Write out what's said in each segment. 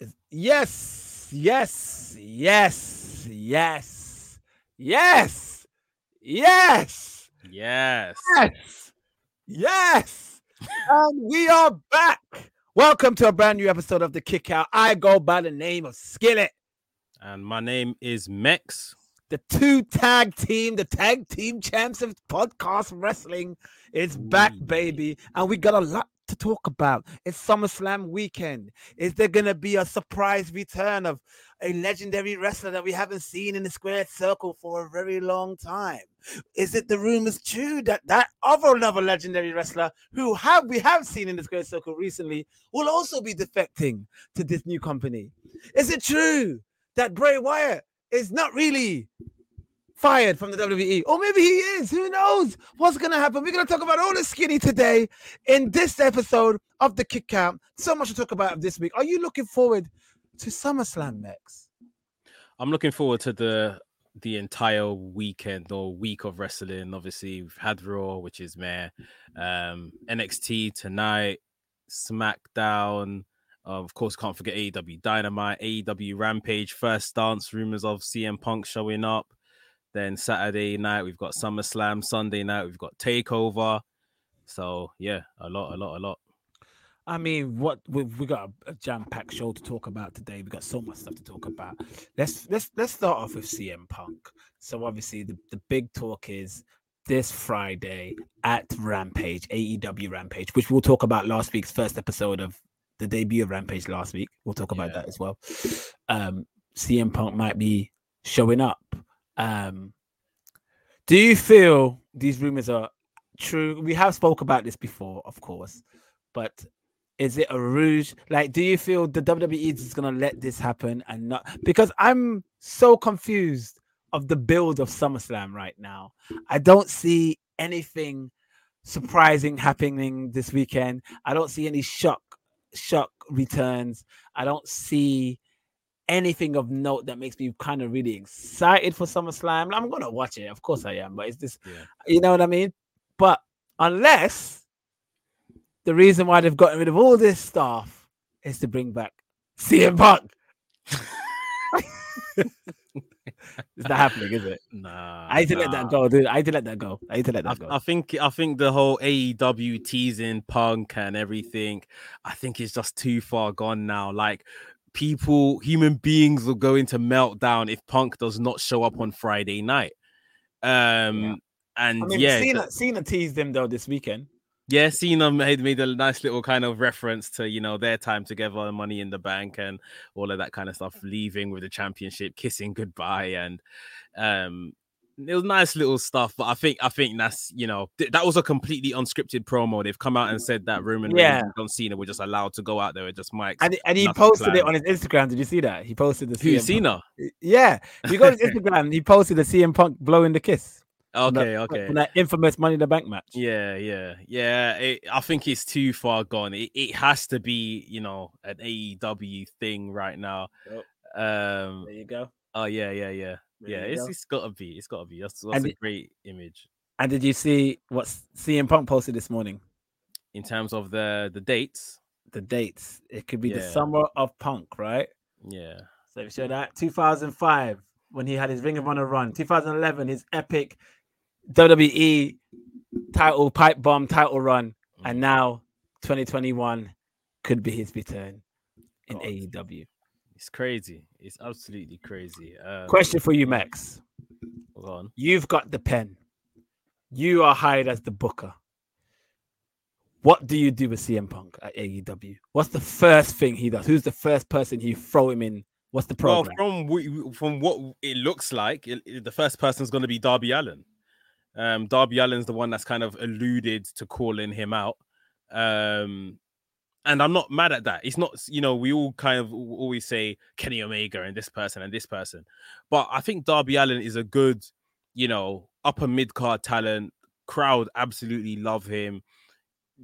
Yes, yes, yes, yes, yes, yes, Yes. yes, yes. and we are back. Welcome to a brand new episode of the Kick Out. I go by the name of Skillit, And my name is Mekz. the two tag team, the tag team champs of podcast wrestling. It's back, baby, and we got a lot to talk about. It's SummerSlam weekend. Is there gonna be a surprise return of a legendary wrestler that we haven't seen in the squared circle for a very long time? Is it the rumors true that that other another legendary wrestler who have we have seen in the squared circle recently will also be defecting to this new company? Is it true that Bray Wyatt is not really fired from the WWE, or maybe he is. Who knows what's gonna happen? We're gonna talk about all the skinny today in this episode of the Kick Out. So much to talk about this week. Are you looking forward to SummerSlam next? I'm looking forward to the the entire weekend or week of wrestling. Obviously, we've had Raw, which is meh. Um, NXT tonight, SmackDown. Uh, of course, can't forget AEW Dynamite, AEW Rampage, first dance, rumors of CM Punk showing up. Then Saturday night, we've got SummerSlam. Sunday night, we've got Takeover. So, yeah, a lot, a lot, a lot. I mean, what we we got a, a jam-packed show to talk about today. We got so much stuff to talk about. Let's let's let's start off with CM Punk. So obviously the, the big talk is this Friday at Rampage, AEW Rampage, which we'll talk about last week's first episode of the debut of Rampage last week. We'll talk about Yeah. that as well. Um, CM Punk might be showing up. Um, do you feel these rumors are true? We have spoke about this before, of course, but is it a rouge? Like, do you feel the WWE is gonna let this happen and not because I'm so confused of the build of SummerSlam right now. I don't see anything surprising happening this weekend. I don't see any shock shock returns. I don't see anything of note that makes me kind of really excited for SummerSlam. I'm gonna watch it, of course I am, but it's just Yeah. you know what I mean? But unless the reason why they've gotten rid of all this stuff is to bring back CM Punk. it's not happening, is it? Nah. I hate to let that go, dude. I hate to let that go. I hate to let I, that go. I think I think the whole AEW teasing punk and everything, I think it's just too far gone now. Like people, human beings will go into meltdown if Punk does not show up on Friday night. Um and I mean, yeah, Cena, the- Cena teased him though this weekend. yeah, Cena made made a nice little kind of reference to you know their time together, and Money in the Bank, and all of that kind of stuff. Leaving with the championship, kissing goodbye, and um, it was nice little stuff. But I think I think that's you know th- that was a completely unscripted promo. They've come out and said that Roman Reigns Yeah. and John Cena were just allowed to go out there with just mics. And, and he posted it on his Instagram. Did you see that? He posted the Who CM Cena? Punk. Yeah. If you go to Instagram, he posted the CM Punk blowing the kiss. from that- Okay, okay. From that infamous Money in the Bank match. Yeah, yeah, yeah. It, I think it's too far gone. It, it has to be, you know, an AEW thing right now. Yep. Um. There you go. Oh yeah, yeah, yeah, yeah. It's go. it's gotta be. It's gotta be. That's, that's And a great image And did you see what CM Punk posted this morning? in terms of the the dates. The dates. It could be the summer of Punk, right? Yeah, So we show that 2005 when he had his Ring of Honor run. 2011, his epic WWE title pipe bomb title run, and Mm. now 2021 could be his return in God. AEW. It's crazy. It's absolutely crazy. Um, Question for you, Mekz. hold on. You've got the pen. You are hired as the booker. What do you do with CM Punk at AEW? What's the first thing he does? Who's the first person you throw him in? What's the problem? Well, from from what it looks like, it- it- the first person is going to be Darby Allin. Um, Darby Allin's the one that's kind of alluded to calling him out. Um, and I'm not mad at that. It's not, you know, we all kind of always say Kenny Omega and this person and this person, but I think Darby Allin is a good, you know, upper mid card talent. Crowd absolutely love him.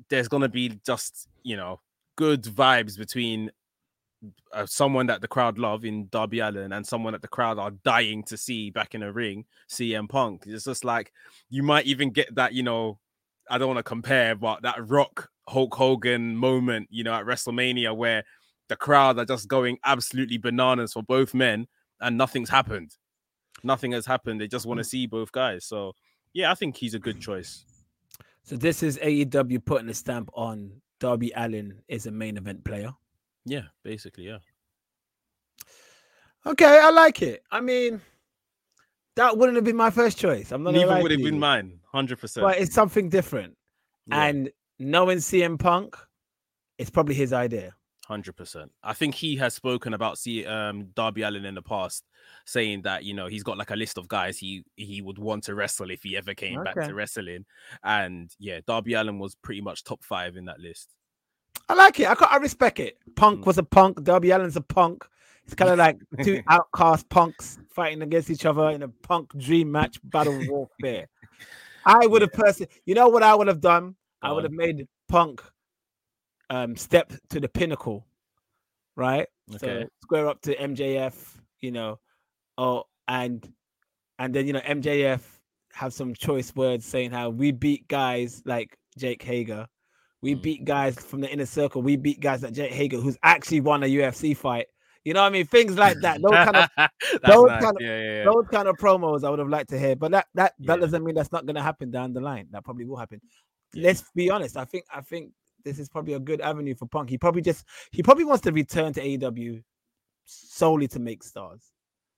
There's gonna be just, you know, good vibes between uh, someone that the crowd love in Darby Allin and someone that the crowd are dying to see back in a ring, CM Punk. It's just like you might even get that, you know, I don't want to compare, but that Rock Hulk Hogan moment, you know, at WrestleMania where the crowd are just going absolutely bananas for both men, and nothing's happened. Nothing has happened. They just want to mm. see both guys. So yeah, I think he's a good choice. So this is AEW putting a stamp on Darby Allin is a main event player. Yeah, basically, yeah. Okay, I like it. I mean, that wouldn't have been my first choice. I'm not. Neither would have been mine, hundred percent. But it's something different, yeah. and knowing CM Punk, it's probably his idea. Hundred percent. I think he has spoken about see um, Darby Allin in the past, saying that you know he's got like a list of guys he he would want to wrestle if he ever came okay. back to wrestling, and yeah, Darby Allin was pretty much top five in that list. I like it. I, I respect it. Punk mm. was a punk. Darby Allin's a punk. It's kind of like two outcast punks fighting against each other in a punk dream match battle warfare. I would have personally, you know what I would have done? Go I would have made Punk um step to the pinnacle, right? Okay. So square up to MJF, you know, oh, and and then you know MJF have some choice words saying how we beat guys like Jake Hager. We mm. beat guys from the inner circle. We beat guys like Jake Hager, who's actually won a UFC fight you know what I mean? Things like that. Those kind of those, nice. kind of, yeah, yeah, yeah. those kind of promos I would have liked to hear. But that that that doesn't mean that's not gonna happen down the line. That probably will happen. Let's be honest. I think I think this is probably a good avenue for Punk. He probably just he probably wants to return to AEW solely to make stars.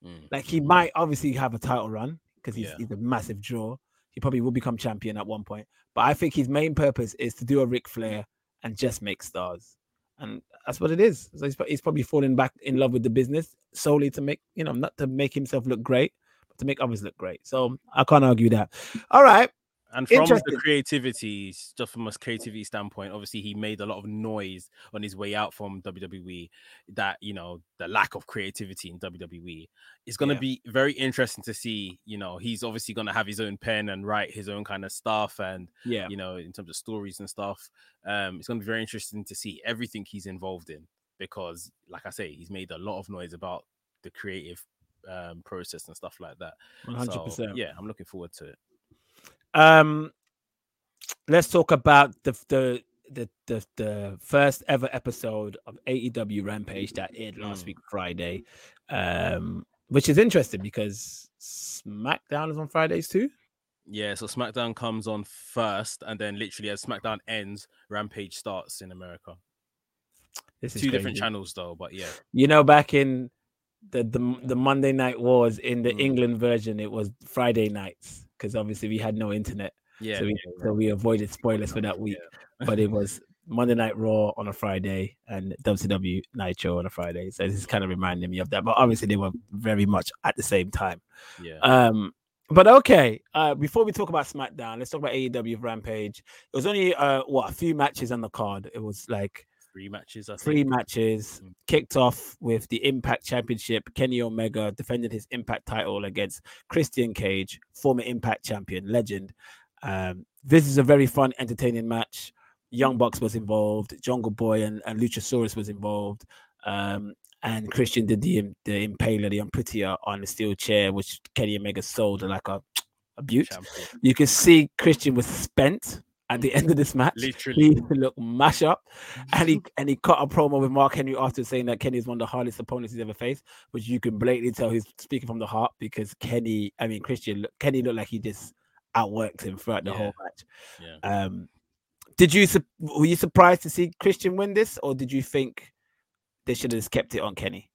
Mm. Like he might obviously have a title run because he's, he's a massive draw. He probably will become champion at one point. But I think his main purpose is to do a Ric Flair and just make stars and that's what it is. So he's, he's, probably falling back in love with the business solely to make you know not to make himself look great, but to make others look great. So I can't argue that. All right, and from the creativity, just from a creativity standpoint, obviously he made a lot of noise on his way out from WWE. That you know the lack of creativity in WWE It's going to yeah. be very interesting to see. You know, he's obviously going to have his own pen and write his own kind of stuff, and yeah, you know, in terms of stories and stuff, um, it's going to be very interesting to see everything he's involved in because, like I say, he's made a lot of noise about the creative um, process and stuff like that. One hundred percent. Yeah, I'm looking forward to it. Um, let's talk about the the the the, the first ever episode of AEW Rampage that aired last mm. week Friday, um, which is interesting because SmackDown is on Fridays too. Yeah, so SmackDown comes on first, and then literally as SmackDown ends, Rampage starts in America. This is two different channels though, but yeah. You know, back in the the, the Monday Night Wars in the mm. England version, it was Friday nights because obviously we had no internet. Yeah. So we, yeah, so we avoided spoilers for that week. Yeah. but it was Monday Night Raw on a Friday and WCW Nitro on a Friday. So this is kind of reminding me of that. But obviously they were very much at the same time. Yeah. Um, but okay, uh, before we talk about SmackDown, let's talk about AEW Rampage. It was only uh what a few matches on the card. It was like three matches. I three matches mm-hmm. kicked off with the Impact Championship. Kenny Omega defended his Impact title against Christian Cage, former Impact champion, legend. Um, this is a very fun, entertaining match. Young Bucks was involved, Jungle Boy and, and Luchasaurus was involved. Um, and Christian did the the impaler, the unprettier on the steel chair, which Kenny Omega sold like a, a. Champion. You can see Christian was spent at the end of this match. Literally, he looked mash up, and he and he cut a promo with Mark Henry after saying that Kenny is one of the hardest opponents he's ever faced, which you can blatantly tell he's speaking from the heart because Kenny, I mean Christian, Kenny looked like he just outworked him throughout the yeah. whole match. Yeah. Um, did you were you surprised to see Christian win this, or did you think they should have just kept it on Kenny?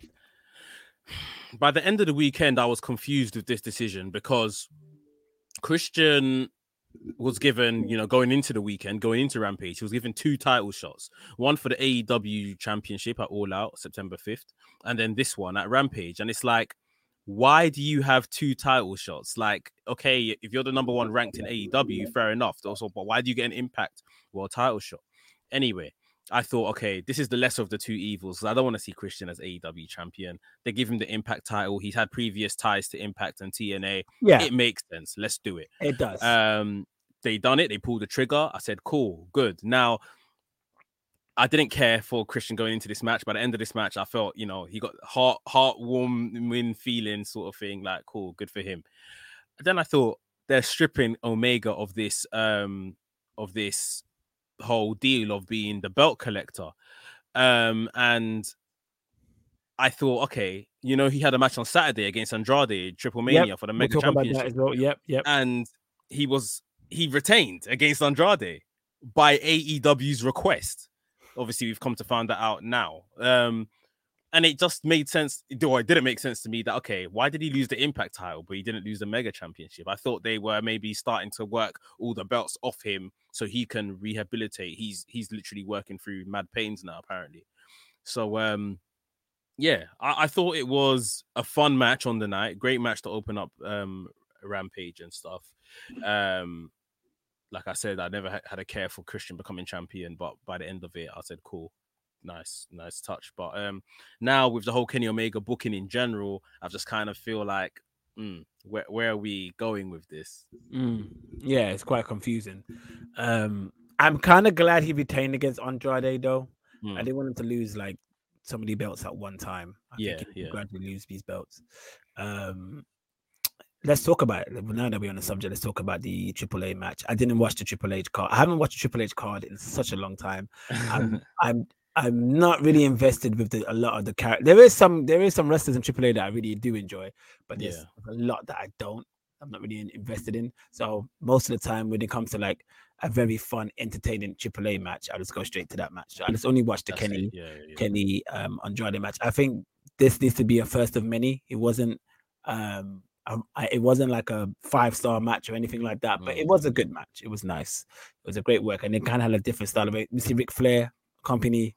By the end of the weekend, I was confused with this decision because Christian was given, you know, mm. going into the weekend, going into Rampage, he was given two title shots. One for the AEW Championship at All Out, September 5th, and then this one at Rampage. And it's like, why do you have two title shots? Like, okay, if you're the number one ranked in AEW, fair enough. Also, but why do you get an impact well title shot? Anyway, I thought, okay, this is the lesser of the two evils. I don't want to see Christian as AEW champion. They give him the Impact title. He's had previous ties to Impact and TNA. Yeah, it makes sense. Let's do it. It does. Um, they done it. They pulled the trigger. I said, cool, good. Now, I didn't care for Christian going into this match. By the end of this match, I felt, you know, he got heart heartwarming win feeling, sort of thing. Like, cool, good for him. Then I thought they're stripping Omega of this, um, of this whole deal of being the belt collector. Um, and I thought, okay, you know, he had a match on Saturday against Andrade, Triple Mania Yep, for the We'll Mega about Championship, well. Yep, yep. and he was he retained against Andrade by AEW's request. Obviously, we've come to find that out now. Um, and it just made sense. Though it didn't make sense to me that okay, why did he lose the Impact title, but he didn't lose the Mega Championship? I thought they were maybe starting to work all the belts off him so he can rehabilitate. He's he's literally working through mad pains now, apparently. So um, yeah, I, I thought it was a fun match on the night. Great match to open up um Rampage and stuff. Um, like I said, I never ha- had a care for Christian becoming champion, but by the end of it, I said, cool, nice, nice touch. But um, now with the whole Kenny Omega booking in general, I just kind of feel like, mm, where where are we going with this? Mm, yeah, it's quite confusing. Um, I'm kind of glad he retained against Andrade though. I Mm, didn't want him to lose like so many belts at one time. I Yeah, think he yeah. gradually lose these belts. Um, let's talk about it. Now that we're on the subject, let's talk about the Triple A match. I didn't watch the Triple A card. I haven't watched the Triple A card in such a long time. I'm I'm I'm not really invested with the, a lot of the character. There is some there is some wrestlers in AAA that I really do enjoy, but there's Yeah. a lot that I don't. I'm not really invested in. So most of the time, when it comes to like a very fun, entertaining AAA match, I just go straight to that match. I just only watch the That's Kenny yeah, yeah. Kenny um Andrade match. I think this needs to be a first of many. It wasn't um um, I, it wasn't like a five star match or anything like that, but it Mm. was a good match. It was nice. It was a great work, and it kind of had a different style of it. You see Ric Flair company,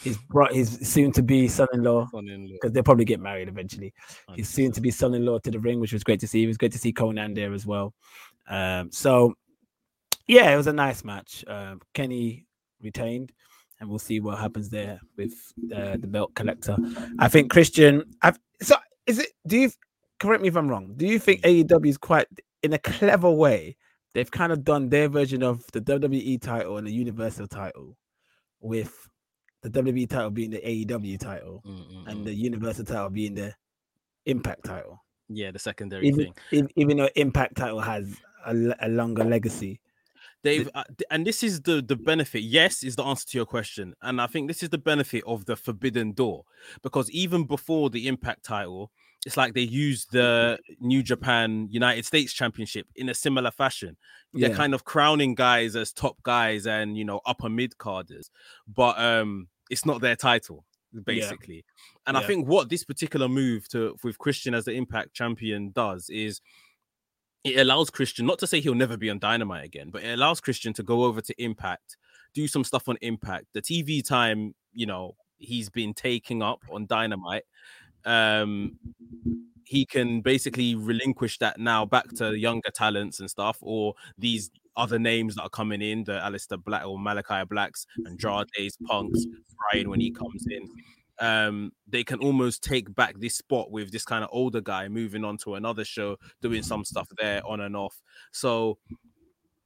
his brought his soon to be son in law because they'll probably get married eventually. His soon to be son in law to the ring, which was great to see. It was great to see Konnan there as well. Um, so yeah, it was a nice match. Um, Kenny retained, and we'll see what happens there with uh, the belt collector. I think Christian. I've, so is it? Do you correct me if I'm wrong? Do you think AEW is quite in a clever way? They've kind of done their version of the WWE title and the Universal title, with the WWE title being the AEW title Mm, mm, and mm. the Universal title being the Impact title. yeah, the secondary Even, thing. ev- even though Impact title has a longer legacy. They've uh, and this is the the benefit. Yes, is the answer to your question, and I think this is the benefit of the Forbidden Door because even before the Impact title, it's like they use the New Japan United States Championship in a similar fashion. They're Yeah, kind of crowning guys as top guys and you know upper mid carders, but um, it's not their title basically. And I think what this particular move to with Christian as the Impact champion does is it allows Christian not to say he'll never be on Dynamite again, but it allows Christian to go over to Impact, do some stuff on Impact. The TV time, you know, he's been taking up on Dynamite. Um, he can basically relinquish that now back to younger talents and stuff, or these other names that are coming in, the Aleister Black or Malakai Blacks, Andrade's, Punks, Bryan when he comes in. Um, they can almost take back this spot with this kind of older guy moving on to another show, doing some stuff there on and off. So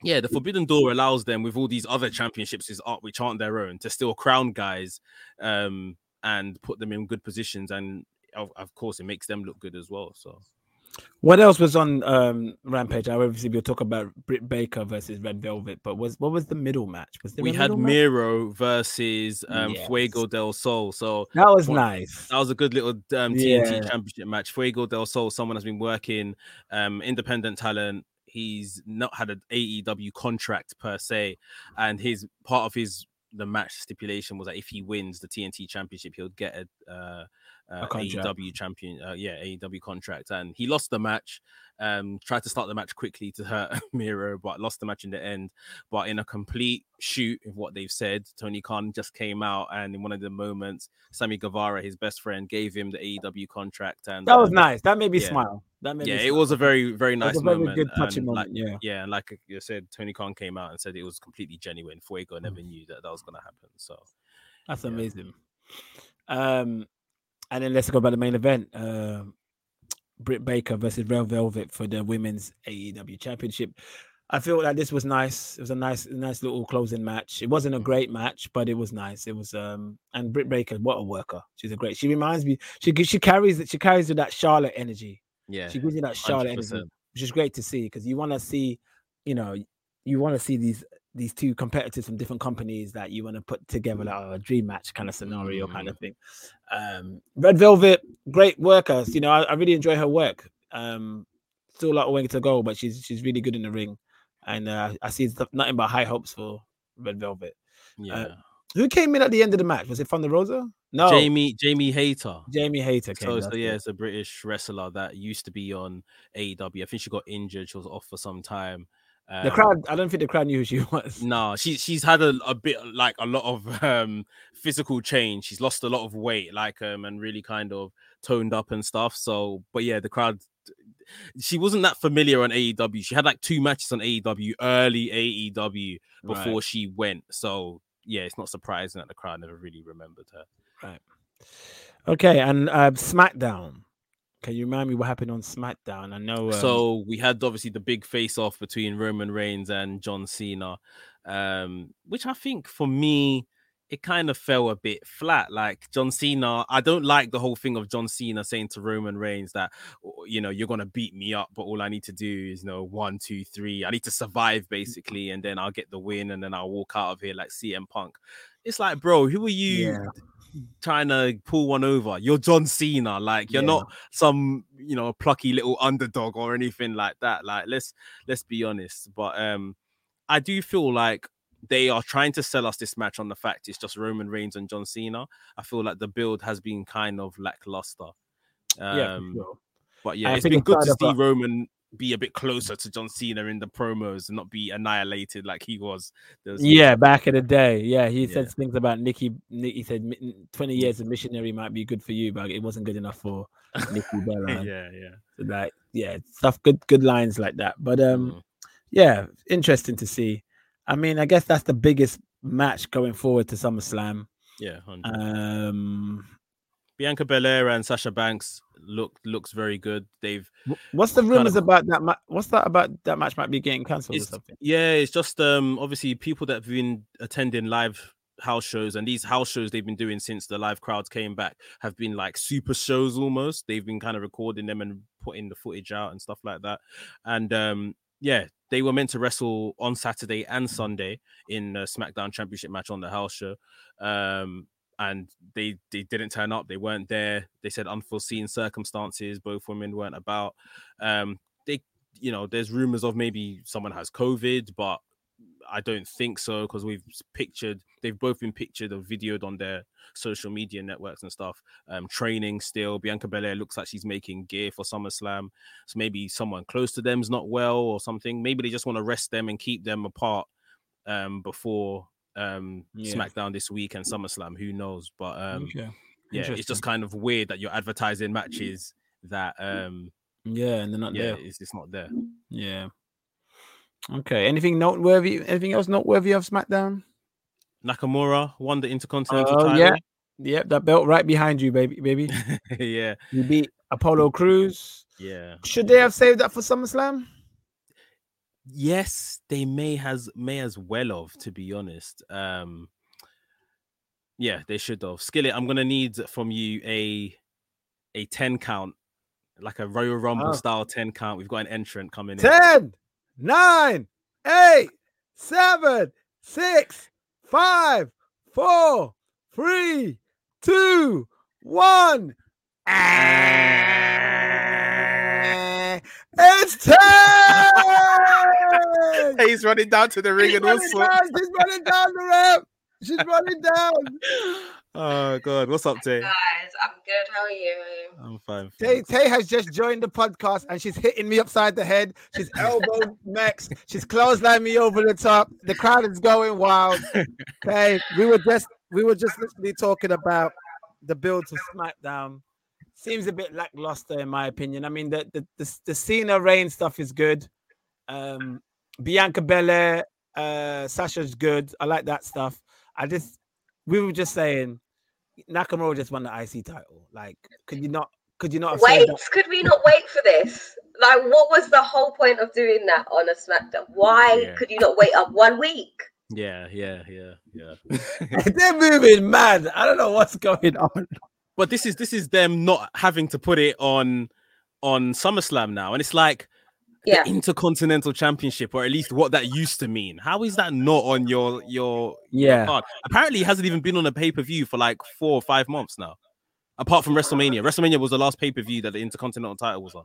yeah, the Forbidden Door allows them with all these other championships is art which aren't their own to still crown guys um and put them in good positions and of, of course it makes them look good as well. So What else was on um, Rampage? I obviously we'll talk about Britt Baker versus Red Velvet, but was what was the middle match? Was there we had match? Miro versus um Yes. Fuego del Sol. So That was What- nice. that was a good little um, TNT Yeah. championship match. Fuego del Sol, someone has been working, um, independent talent. He's not had an AEW contract per se, and his part of his the match stipulation was that if he wins the TNT championship, he'll get a, uh, uh. AEW champion, uh, yeah, AEW contract. And he lost the match. Um, tried to start the match quickly to hurt Miro, but lost the match in the end. But in a complete shoot of what they've said, Tony Khan just came out and in one of the moments, Sammy Guevara, his best friend, gave him the AEW contract. And That was um, nice. That made me yeah. smile. That made yeah, it was a very, very nice was a very moment. good touching and, like, moment. yeah. yeah, and like you said, Tony Khan came out and said it was completely genuine. Fuego never knew that that was going to happen. So That's Yeah. amazing. Um, and then let's go about the main event. Um, Britt Baker versus Red Velvet for the women's AEW championship. I feel like this was nice. It was a nice, nice little closing match. It wasn't a great match, but it was nice. It was um and Britt Baker, what a worker. She's a great. She reminds me. She she carries she carries with that Charlotte energy. yeah, She gives you that Charlotte 100%. energy, which is great to see because you want to see, you know, you want to see these these two competitors from different companies that you want to put together like a dream match kind of scenario kind of thing. Um, Red Velvet, great workers. You know, I, I really enjoy her work. Um, still a lot of way to go, but she's she's really good in the ring, and uh, I see nothing but high hopes for Red Velvet. Yeah. Who came in at the end of the match? Was it Thunder Rosa? No, Jamie Jamie Hayter. Jamie Hayter came. So, so it. yeah, it's a British wrestler that used to be on AEW. I think she got injured. She was off for some time. The Um, crowd, I don't think the crowd knew who she was. No, she she's had a, a bit like a lot of um physical change. She's lost a lot of weight, like um, and really kind of toned up and stuff. So, but yeah, the crowd. She wasn't that familiar on AEW. She had like two matches on AEW, early AEW, before Right. she went. So yeah, it's not surprising that the crowd never really remembered her. Right. Okay, and uh, SmackDown. Can you remind me what happened on SmackDown? I know. Um, so we had obviously the big face off between Roman Reigns and John Cena, um, which I think for me it kind of fell a bit flat. Like John Cena, I don't like the whole thing of John Cena saying to Roman Reigns that "Oh, you know you're gonna beat me up, but all I need to do is you know one, two, three. I need to survive basically, and then I'll get the win, and then I'll walk out of here like CM Punk. It's like, bro, who are you? Yeah. Trying to pull one over, you're John Cena. Like you're Yeah. not some you know plucky little underdog or anything like that like let's let's be honest but um i do feel like they are trying to sell us this match on the fact it's just roman reigns and john cena i feel like the build has been kind of lackluster um yeah, sure. but yeah it's been good to see a- roman be a bit closer to john cena in the promos and not be annihilated like he was was- Yeah, back in the day. Yeah, he Yeah. said things about Nikki. He said "Mi- 20 years of missionary might be good for you, but it wasn't good enough for Nikki Bella. yeah yeah so Like, yeah, stuff, good, good lines like that. But um, Mm. yeah, interesting to see. I mean, I guess that's the biggest match going forward to SummerSlam. yeah 100. Um, bianca belair and sasha banks look looks very good they've what's the Kind of- rumors about that? Ma- what's that about that match might be getting cancelled or something? Yeah, it's just um obviously people that have been attending live house shows and these house shows they've been doing since the live crowds came back have been like super shows almost. They've been kind of recording them and putting the footage out and stuff like that. And um yeah, they were meant to wrestle on Saturday and Sunday in a SmackDown Championship match on the house show. Um and they they didn't turn up, they weren't there. They said unforeseen circumstances, both women weren't about. Um they you know, there's rumors of maybe someone has COVID, but I don't think so because we've pictured they've both been pictured or videoed on their social media networks and stuff. Um, training still. Bianca Belair looks like she's making gear for SummerSlam. So maybe someone close to them's not well or something. Maybe they just want to rest them and keep them apart um before um Yeah. SmackDown this week and SummerSlam. Who knows? But um Okay. yeah, it's just kind of weird that you're advertising matches that um yeah, and they're not yeah, there. it's, just not there. Yeah. Okay. Anything noteworthy? Anything else noteworthy of SmackDown? Nakamura won the Intercontinental Oh, title. yeah. Yep, that belt right behind you, baby, baby. yeah, You beat Apollo Crews. yeah. Should they have saved that for SummerSlam? Yes, they may has may as well of, to be honest. Um, yeah, they should have. Skillit, I'm gonna need from you a a 10 count, like a Royal Rumble Oh. style 10 count. We've got an entrant coming in. 10, 9, 8, 7, 6, 5, 4, 3, 2, 1. It's 10! He's running down to the ring She's and all running down. She's running down the ramp. She's running down. Oh god, what's up, Tae? Guys, I'm good. How are you? I'm fine. Tae, thanks. Tae has just joined the podcast and she's hitting me upside the head. She's elbow Mekz. She's clotheslined me over the top. The crowd is going wild. Tae, we were just we were just literally talking about the build to SmackDown. Seems a bit lackluster in my opinion. I mean, the the the, the Cena Reign stuff is good. Um, Bianca Belair, uh, Sasha's good. I like that stuff. I just we were just saying Nakamura just won the IC title. Like, could you not? Could you not? Have Wait, that? could we not wait for this? Like, what was the whole point of doing that on a SmackDown? Why Yeah. could you not wait up one week? Yeah, yeah, yeah, yeah. They're moving mad. I don't know what's going on. But this is this is them not having to put it on on SummerSlam now, and it's like Yeah. the Intercontinental Championship, or at least what that used to mean. How is that not on your your Yeah. card? Apparently, it hasn't even been on a pay per view for like four or five months now. Apart from WrestleMania, WrestleMania was the last pay per view that the Intercontinental title was on.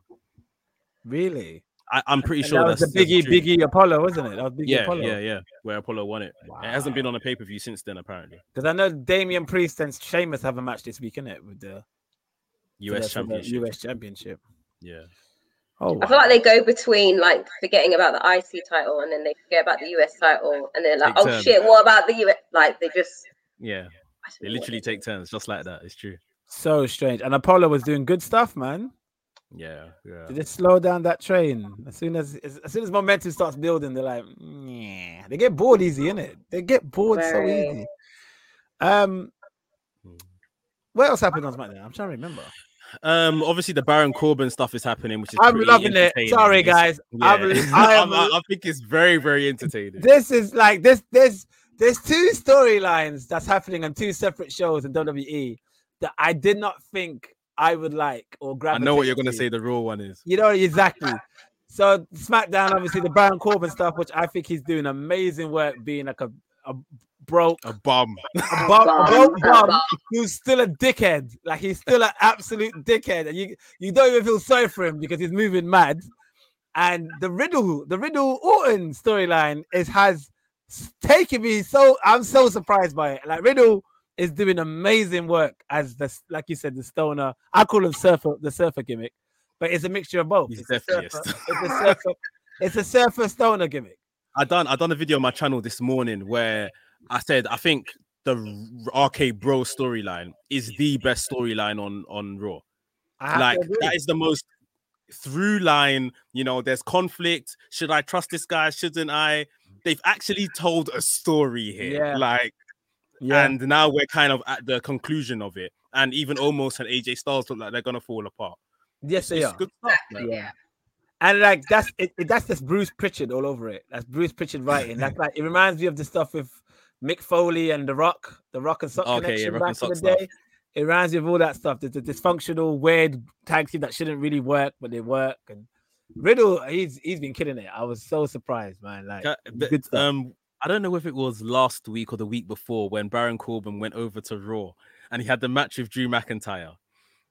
Really? I, I'm pretty And sure that was that's the Biggie that's. Biggie Apollo, wasn't it? That was Biggie Yeah, Apollo. yeah, yeah. Where Apollo won it. It hasn't been on a pay per view since then, apparently. Because I know Damian Priest and Sheamus have a match this week, innit? With the US the- Championship. US Championship. Yeah. Oh, I feel like they go between like forgetting about the IC title and then they forget about the US title and they're like, Take oh turns. shit, what about the US? Like they just Yeah. They literally take turns just like that. It's true. so strange. And Apollo was doing good stuff, man. Yeah. Yeah. They just slow down that train. As soon as as, as soon as momentum starts building, they're like, yeah. They get bored easy, innit? They get bored so easy. Um, Hmm. what else happened on SmackDown? I'm trying to remember. Um, obviously the Baron Corbin stuff is happening, which is I'm loving it. Sorry, guys. Yeah. I'm, I am I, I think it's very, very entertaining. this is like this there's there's two storylines that's happening on two separate shows in WWE that I did not think I would like or grab. I know what you're gonna say. The raw one is. You know exactly. So SmackDown, obviously the Baron Corbin stuff, which I think he's doing amazing work, being like a, a broke, A bum. a bum, a broke Bum. bum who's still a dickhead. Like he's still an absolute dickhead, and you you don't even feel sorry for him because he's moving mad. And the Riddle, the Riddle Orton storyline is has taken me so I'm so surprised by it. Like Riddle is doing amazing work as the like you said the stoner. I call him surfer the surfer gimmick, but it's a mixture of both. He's It's a surfer, it's a surfer, it's a surfer stoner gimmick. I done I done a video on my channel this morning where I said I think the RK Bro storyline is the best storyline on on Raw. I have to Like that is the most through line. You know, there's conflict. Should I trust this guy? Shouldn't I? They've actually told a story here. Yeah. Like, yeah. and now we're kind of at the conclusion of it. And even Omos and AJ Styles look like they're gonna fall apart. yes, they It's are. good stuff. man. Yeah. And like that's it, it- that's just Bruce Pritchard all over it. That's Bruce Pritchard writing. That's like it reminds me of the stuff with Mick Foley and The Rock, The Rock and Sock Okay, yeah, connection Rock and back in the stuff. day. It reminds me of all that stuff. The, the dysfunctional, weird tag team that shouldn't really work, but they work. And Riddle, he's he's been killing it. I was so surprised, man. Like but, good stuff. Um, I don't know if it was last week or the week before when Baron Corbin went over to Raw and he had the match with Drew McIntyre.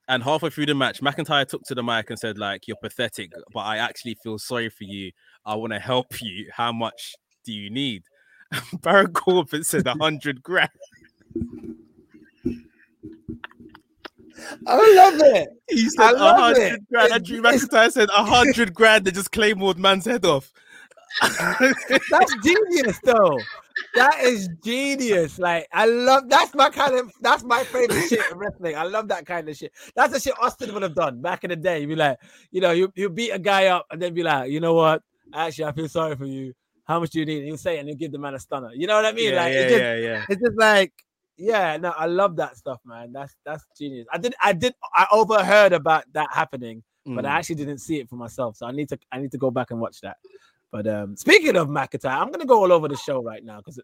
And halfway through the match, McIntyre took to the mic and said, like, you're pathetic, but I actually feel sorry for you. I want to help you. How much do you need? Baron Corbin said a hundred grand. I love it. He said a hundred it. grand. And Drew McIntyre said a hundred grand. They just claymore man's head off. That's genius, though. That is genius. Like I love that's my kind of that's my favorite shit in wrestling. I love that kind of shit. That's the shit Austin would have done back in the day. He'd be like, you know, you you beat a guy up and then be like, you know what? Actually, I feel sorry for you. How much do you need? And he'll say it and he'll give the man a stunner. You know what I mean? yeah, like yeah, it's just, yeah, yeah. it's just like, yeah, no, I love that stuff, man. That's that's genius. I did I did I overheard about that happening, but I Mm. actually didn't see it for myself. So I need to I need to go back and watch that. But um speaking of McIntyre, I'm gonna go all over the show right now because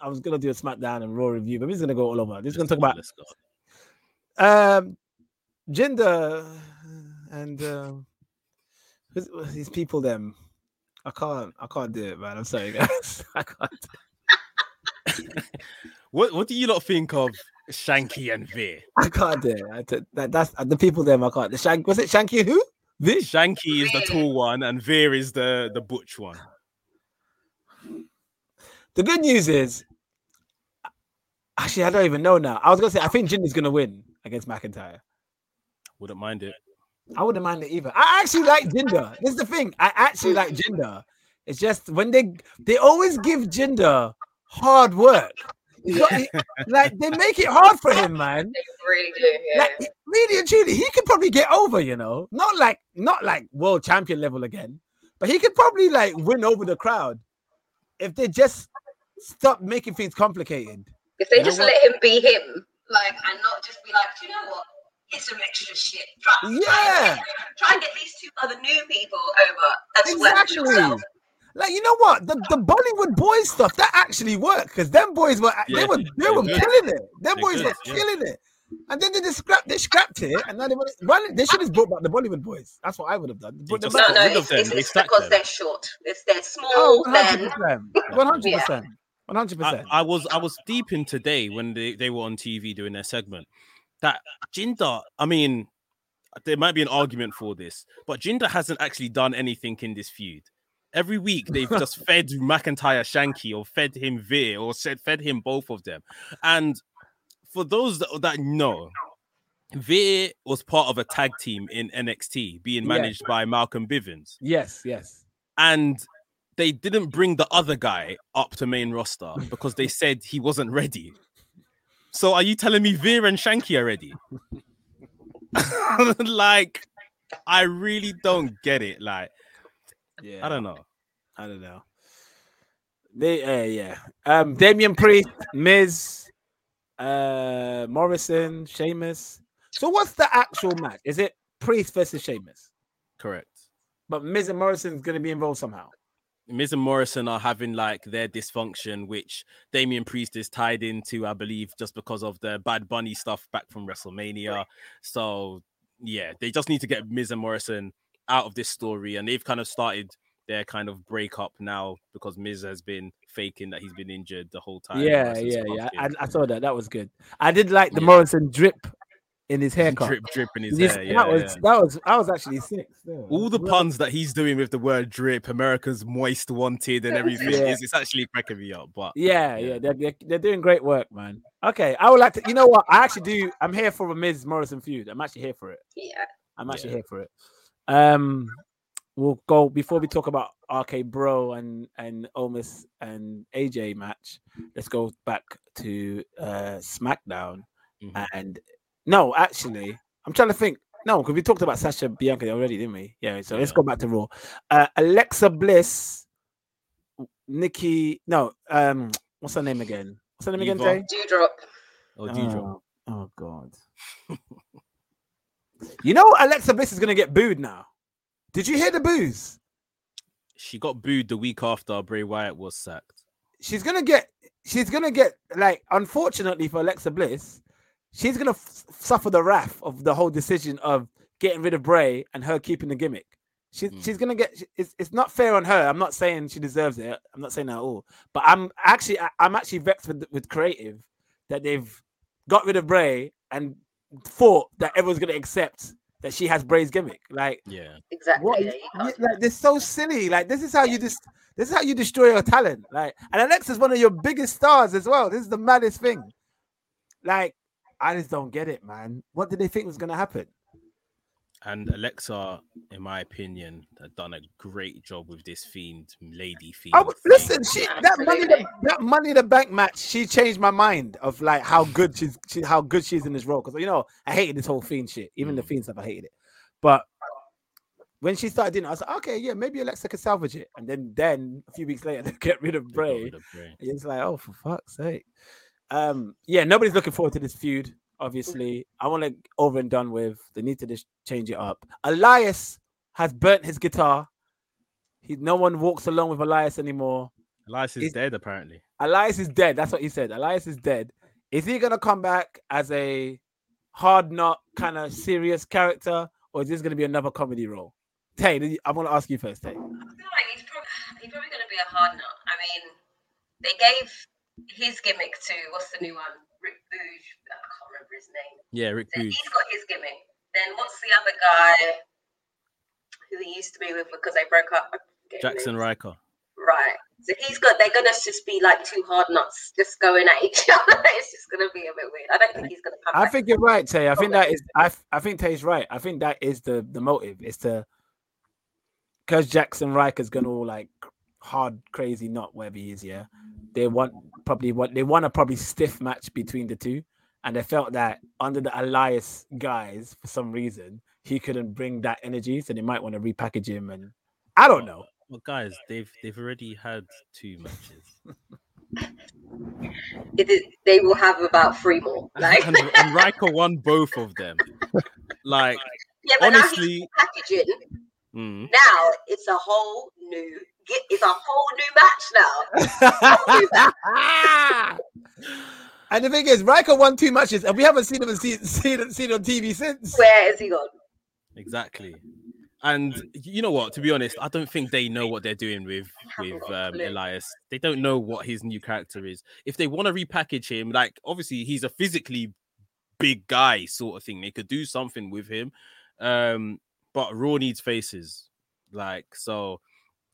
I was gonna do a SmackDown and Raw review, but he's gonna go all over. This is gonna talk about Let's go. um Jinder and um who's these people them. I can't I can't do it, man. I'm sorry, guys. I can't What what do you lot think of Shanky and Veer? I can't do it. I, t- that, that's the people them I can't. The Shank was it Shanky who? Vish. Shanky is the Veer. tall one, and Veer is the the butch one. The good news is, actually, I don't even know now. I was gonna say I think Jinder's gonna win against McIntyre. Wouldn't mind it. I wouldn't mind it either. I actually like Jinder. This is the thing. I actually like Jinder. It's just when they they always give Jinder hard work. He's got- he- like they make it hard for him, man. They really do. Yeah. Like really and truly, he could probably get over. You know, not like not like world champion level again, but he could probably like win over the crowd if they just stop making things complicated. if they You just let him be him, like, and not just be like, do you know what? Get some extra shit. Try, try, Yeah. and get, try and get these two other new people over as Exactly. yourself. Like you know what the, the Bollywood boys stuff that actually worked because them boys were they were they they're were good. killing it. Them They're boys good, were yeah. killing it. And then they just scrapped, they scrapped it, and now they want. Why they should have brought back the Bollywood boys. That's what I would have done. Brought just No, no, it's, it's, They it's because them. they're short. It's they're small. Oh, 100%. one hundred percent, one hundred I, percent. I was I was deep in today when they, they were on TV doing their segment. That Jinder, I mean, there might be an argument for this, but Jinder hasn't actually done anything in this feud. Every week they've just fed McIntyre Shanky or fed him Veer or said fed him both of them. And for those that, that know, Veer was part of a tag team in NXT being managed by Malcolm Bivens Yes, yes. and they didn't bring the other guy up to main roster because they said he wasn't ready. So are you telling me Veer and Shanky are ready? like, I really don't get it. Like, Yeah, I don't know. I don't know. They, uh, yeah. Um, Damian Priest, Miz, uh, Morrison, Sheamus. So what's the actual match? Is it Priest versus Sheamus? Correct. But Miz and Morrison is going to be involved somehow. Miz and Morrison are having like their dysfunction, which Damian Priest is tied into, I believe, just because of the Bad Bunny stuff back from WrestleMania. So yeah, they just need to get Miz and Morrison out of this story, and they've kind of started their kind of breakup now because Miz has been faking that he's been injured the whole time. yeah, yeah, yeah. I, I saw that. That was good. I did like the Yeah. Morrison drip in his haircut. drip drip in his This- hair. Yeah, that was yeah. that was I was actually sick. Still. all the Well, puns that he's doing with the word drip, America's moist wanted, and everything Yeah. is it's actually cracking me up. But Yeah, Yeah. yeah, they're, they're, they're doing great work, man. Okay, I would like to. You know what? I actually do. I'm here for a Miz Morrison feud. I'm actually here for it. yeah. I'm actually Yeah. here for it. Um, we'll go before we talk about RK Bro and and Omos and AJ match. Let's go back to uh SmackDown Mhm. and no, actually, I'm trying to think. No, because we talked about Sasha Bianca already, didn't we? Yeah. So let's go back to Raw. Uh, Alexa Bliss, Nikki. No, um, what's her name again? What's her name again, Eva. Jay? Doudrop. oh, Doudrop. Oh, oh God. you know Alexa Bliss is gonna get booed now. Did you hear the boos? she got booed the week after Bray Wyatt was sacked. She's gonna get. She's gonna get like. Unfortunately for Alexa Bliss, she's gonna f- suffer the wrath of the whole decision of getting rid of Bray and her keeping the gimmick. She's Mm. she's gonna get. It's it's not fair on her. I'm not saying she deserves it. I'm not saying that at all. But I'm actually I- I'm actually vexed with with creative that they've got rid of Bray and thought that everyone's gonna accept that she has Bray's gimmick. Like Yeah. Exactly. what? yeah, you y- can't- Like they're so silly. Like this is how you just. This is how you destroy your talent. Like, and Alexa's one of your biggest stars as well. This is the maddest thing. Like, I just don't get it, man. What did they think was gonna happen? And Alexa, in my opinion, had done a great job with this fiend, lady fiend. I w- thing. listen, she that money, Absolutely. that money in the bank match. She changed my mind of like how good she's, she, how good she's in this role. Because you know, I hated this whole fiend shit. Even the Mm. fiend stuff, I hated it. But when she started doing it, I was like, okay, yeah, maybe Alexa could salvage it. And then, then a few weeks later, they get rid of Bray. rid of Bray. It's like, oh, for fuck's sake. Um, yeah, nobody's looking forward to this feud. Obviously, I want it over and done with. They need to just change it up. Elias has burnt his guitar. He, no one walks along with Elias anymore. Elias is Is- dead, apparently. Elias is dead. That's what he said. Elias is dead. Is he gonna come back as a hard nut kind of serious character, or is this gonna be another comedy role? Tae, I want to ask you first, Tae. I feel like he's probably he's probably going to be a hard nut. I mean, they gave his gimmick to what's the new one? Rick Boogs. I can't remember his name. Yeah, Rick So Boogs. he's got his gimmick. Then what's the other guy who he used to be with because they broke up? I forget his Jaxson name. Ryker. Right. So he's got. They're gonna just be like two hard nuts, just going at each other. it's just gonna be a bit weird. I don't think he's gonna come I back. think you're right, Tae. I think that is. I I think Tae's right. I think that is the the motive. Is to because Jaxson Ryker's gonna all like hard, crazy, not whatever he is. Yeah, they want probably what they want a probably stiff match between the two, and they felt that under the Elias guise for some reason he couldn't bring that energy, so they might want to repackage him. And I don't know. Well, guys, they've they've already had two matches. It is, they will have about three more. Like, and, and Ryker won both of them. Like, yeah, but now he's honestly, packaging. mm, Now it's a whole new. It's a whole new match now. Whole new match. And the thing is, Ryker won two matches, and we haven't seen him seen seen, seen on TV since. Where is he gone? Exactly. And you know what? To be honest, I don't think they know what they're doing with with um, Elias. They don't know what his new character is. If they want to repackage him, like obviously he's a physically big guy sort of thing. They could do something with him. Um, but Raw needs faces. Like so,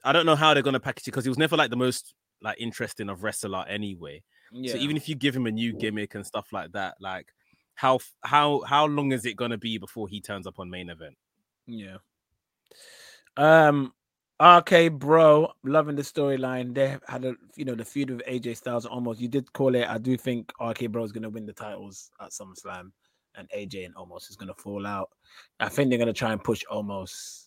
I don't know how they're gonna package it because he was never like the most like interesting of wrestler anyway. Yeah. So even if you give him a new gimmick and stuff like that, like how how how long is it gonna be before he turns up on main event? Yeah. Um. RK bro, loving the storyline. They had a you know the feud with AJ Styles Omos. You did call it. I do think RK bro is gonna win the titles at SummerSlam, and AJ and Omos is gonna fall out. I think they're gonna try and push Omos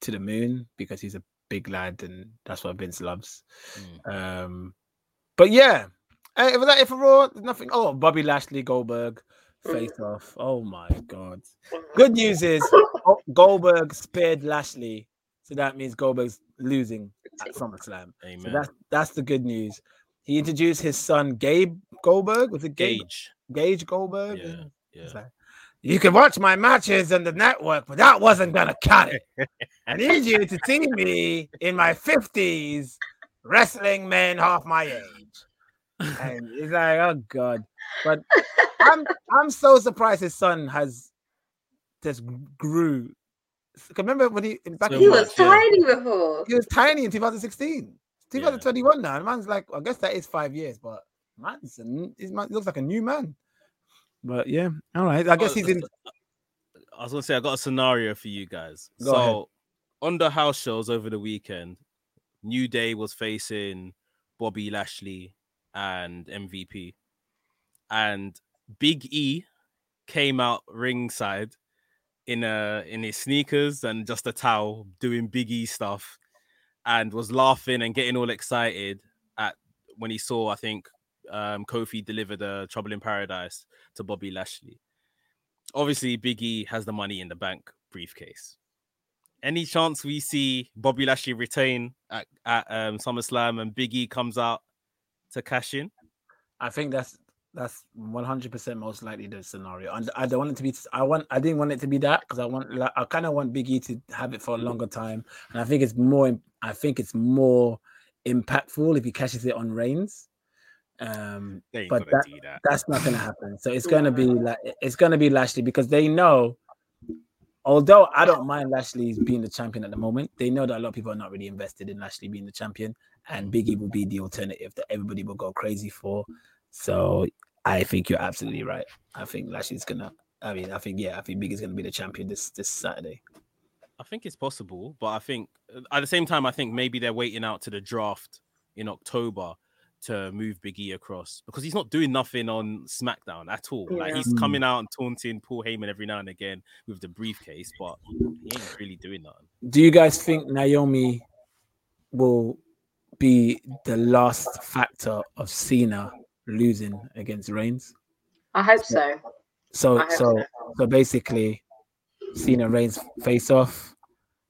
to the moon because he's a big lad and that's what Vince loves. Mm. Um. But yeah, Hey, was that it for Raw? Nothing. Oh, Bobby Lashley Goldberg mm. face off. Oh my god. Mm-hmm. Good news is Goldberg spared Lashley, so that means Goldberg's losing at SummerSlam. So that's that's the good news. He introduced his son Gabe Goldberg. Was it Gabe? Gage. Gage Goldberg? Yeah. Mm. Yeah. like, you can watch my matches on the network, but that wasn't gonna cut it. I need you to see me in my fifties, wrestling men half my age. And it's like, oh god. But I'm I'm so surprised his son has just grew. 'Cause Remember when he in back So He was yeah. tiny before. he was tiny in 2016. 2021 now. And man's like, I guess that is five years, but man's a, n- he's, man, he looks like a new man. But yeah, all right. I guess Oh, he's in. Uh, uh, I was gonna say I got a scenario for you guys. Go so ahead. on the house shows over the weekend, New Day was facing Bobby Lashley and MVP, and Big E came out ringside in a in his sneakers and just a towel doing Big E stuff, and was laughing and getting all excited at when he saw I think um, Kofi delivered a Trouble in Paradise to Bobby Lashley obviously Big E has the money in the bank briefcase. Any chance we see Bobby Lashley retain at, at um, SummerSlam and Big E comes out to cash in? I think that's that's 100 percent most likely the scenario. And I don't want it to be. I want. I didn't want it to be that because I want. like, I kind of want Big E to have it for a longer time, and I think it's more. I think it's more impactful if he cashes it on Reigns. Um, But gonna that. that's not going to happen. So it's going to be like it's going to be Lashley because they know. Although I don't mind Lashley being the champion at the moment, they know that a lot of people are not really invested in Lashley being the champion, and Biggie will be the alternative that everybody will go crazy for. So I think you're absolutely right. I think Lashley's gonna. I mean, I think yeah, I think Big E's gonna be the champion this this Saturday. I think it's possible, but I think at the same time, I think maybe they're waiting out to the draft in October to move Big E across because he's not doing nothing on SmackDown at all. Like he's Mm. coming out and taunting Paul Heyman every now and again with the briefcase, but he ain't really doing nothing. Do you guys think Naomi will be the last factor of Cena losing against Reigns? I hope so. So hope so so. so basically, Cena Reigns face off.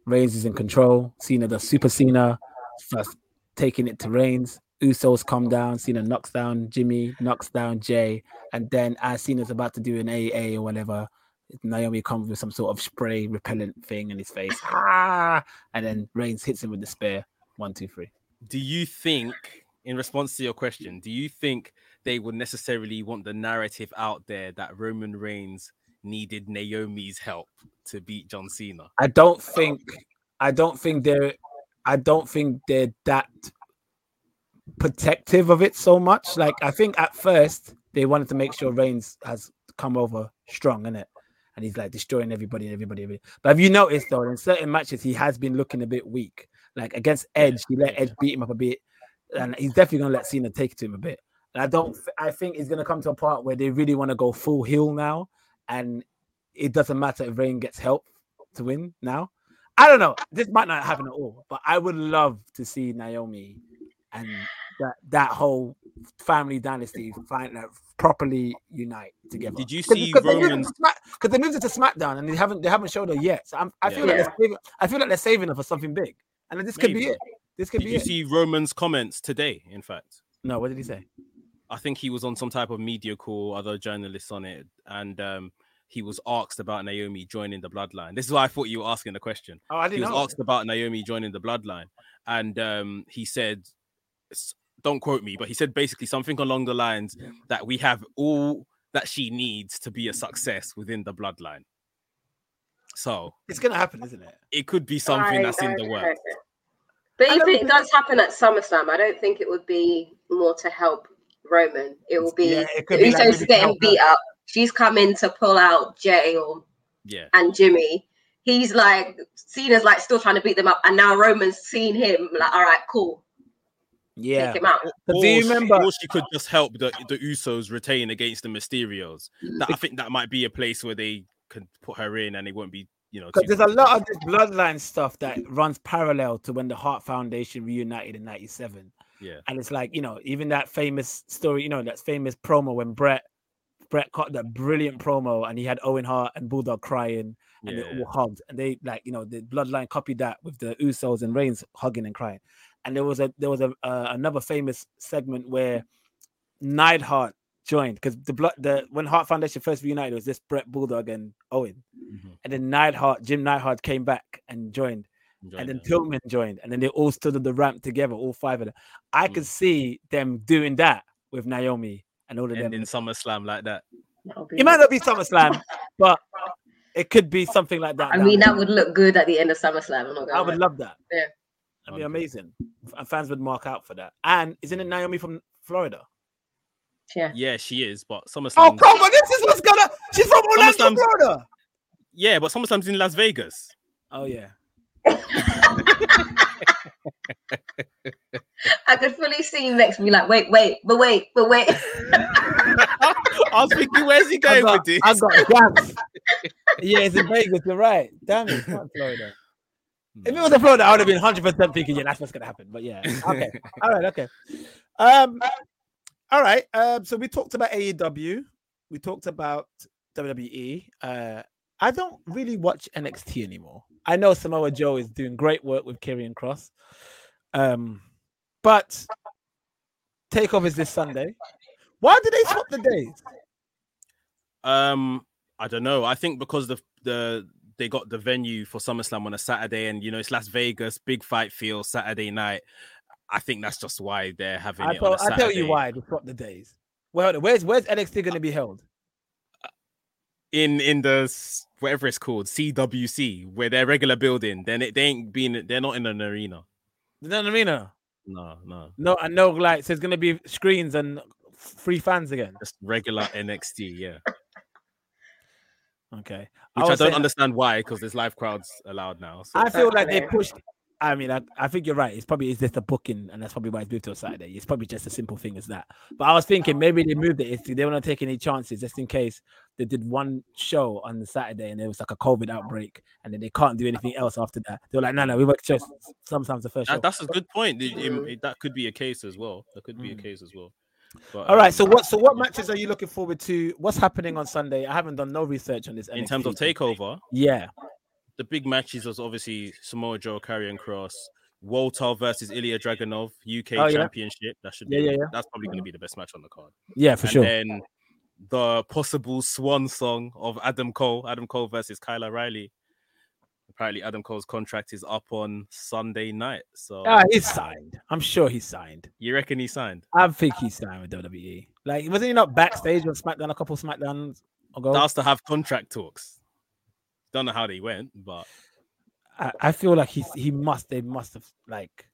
Reigns is in control. Cena does Super Cena, starts taking it to Reigns. Usos come down. Cena knocks down Jimmy, knocks down Jay, and then as Cena's about to do an AA or whatever, Naomi comes with some sort of spray repellent thing in his face. Ah! And then Reigns hits him with the spear. One, two, three. do you think in response to your question do you think they would necessarily want the narrative out there that roman reigns needed naomi's help to beat john cena I don't think I don't think they're I don't think they're that protective of it so much. Like I think at first they wanted to make sure Reigns has come over strong, in it, and he's like destroying everybody and everybody, everybody. But have you noticed though, in certain matches he has been looking a bit weak. Like against Edge, he let. Edge beat him up a bit, and he's definitely gonna let Cena take it to him a bit. And I don't. I think it's gonna come to a part where they really want to go full heel now, and it doesn't matter if Reigns gets help to win now. I don't know. This might not happen at all, but I would love to see Naomi and that that whole family dynasty find like, properly unite together. Did you see cause they moved Roman's- it to because they moved it to SmackDown and they haven't they haven't showed her yet. So I'm, I feel Yeah. like they're saving, I feel like they're saving her for something big, and this could be it. This could did be you it. see roman's comments today in fact no, what did he say? I think he was on some type of media call, other journalists on it, and um, he was asked about Naomi joining the bloodline. This is why I thought you were asking the question. Oh, I He didn't he was know. asked about Naomi joining the bloodline, and um, he said, s- "Don't quote me," but he said basically something along the lines that we have all that she needs to be a success within the bloodline. So It's gonna happen, isn't it? it could be something I- that's in the don't works. But if it does happen at SummerSlam, I don't think it would be more to help Roman. It will be Yeah, it the could be like Usos maybe getting beat her. up. She's coming to pull out Jay or Yeah, and Jimmy. He's like Cena's like still trying to beat them up, and now Roman's seen him like, all right, cool, Yeah. take him out. Or do you she- remember? or she could just help the, the Usos retain against the Mysterios. Mm. That, I think that might be a place where they can put her in, and it won't be, you know. Because there's a lot of this bloodline stuff that runs parallel to when the Hart Foundation reunited in '97, Yeah, and it's like you know, even that famous story, you know, that famous promo when Bret Bret caught that brilliant promo, and he had Owen Hart and Bulldog crying, and yeah. they all hugged, and they like you know the bloodline copied that with the Usos and Reigns hugging and crying, and there was a there was a uh, another famous segment where Neidhart joined because the blood the when Hart Foundation first reunited it was this Bret Bulldog and Owen, Mhm. and then Neidhart Jim Neidhart came back and joined, Enjoy and then that. Pillman joined, and then they all stood on the ramp together, all five of them. I could Mm. see them doing that with Naomi and all of them. ending SummerSlam like that. Be- It might not be SummerSlam, but it could be something like that. I down mean, that would look good at the end of SummerSlam. I'm not I gonna would lie. love that. Yeah. That'd be amazing. And fans would mark out for that. And isn't it Naomi from Florida? Yeah. Yeah, she is, but SummerSlam. Oh, come on. This is what's gonna. She's from Orlando, SummerSlam's- Florida. Yeah, but SummerSlam's in Las Vegas. Oh, yeah. I could fully see you next to me like, wait, wait, but wait, but wait. I was thinking, where's he going got, with this? I got gaps. yeah, it's in Vegas. You're right. Damn it. It's not Florida. If it was a Florida, I would have been 100% thinking, yeah, that's what's going to happen. But yeah. Okay. all right. Okay. Um, all right. Um, so we talked about AEW. We talked about WWE. Uh, I don't really watch NXT anymore. I know Samoa Joe is doing great work with Karrion Cross. Um, but Takeover is this Sunday. Why did they swap the days? Um, I don't know. I think because the the they got the venue for SummerSlam on a Saturday, and you know it's Las Vegas, big fight feel Saturday night. I think that's just why they're having I it tell, I tell you why they swap the days. Well, where's where's NXT going to be held? in in the whatever it's called CWC, where their regular building. Then it they ain't been. They're not in an arena. The arena. No, no, No, and no lights. There's going to be screens and free fans again. just regular NXT. Yeah, Okay. which I, was don't saying- understand why, because there's live crowds allowed now. So. I feel like they pushed. I mean, I, I think you're right. It's probably it's just a booking, and that's probably why it's moved to a Saturday. It's probably just a simple thing as that. But I was thinking maybe they moved it. If they don't want to take any chances, just in case they did one show on the Saturday and there was like a COVID outbreak, and then they can't do anything else after that. They were like, no, no, we work just sometimes the first show. That, that's a good point. It- it- it- that could be a case as well. That could be Mm. a case as well. But, All right. um, So what? So what matches are you looking forward to? What's happening on Sunday? I haven't done no research on this. in terms of NXT. takeover, yeah. the big matches was obviously Samoa Joe, Karrion Cross, Walter versus Ilja Dragunov, UK Oh, yeah. Championship. That should be. Yeah, yeah, yeah. That's probably going to be the best match on the card. Yeah, for and sure. then the possible swan song of Adam Cole, Adam Cole versus Kyle O'Reilly. Apparently, Adam Cole's contract is up on Sunday night. So Ah, he's signed. I'm sure he's signed. you reckon he signed? I think he's signed with WWE. Like, wasn't he not backstage on SmackDown a couple SmackDowns ago? That's to have contract talks. Don't know how they went, but I, I feel like he's he must. They must have like.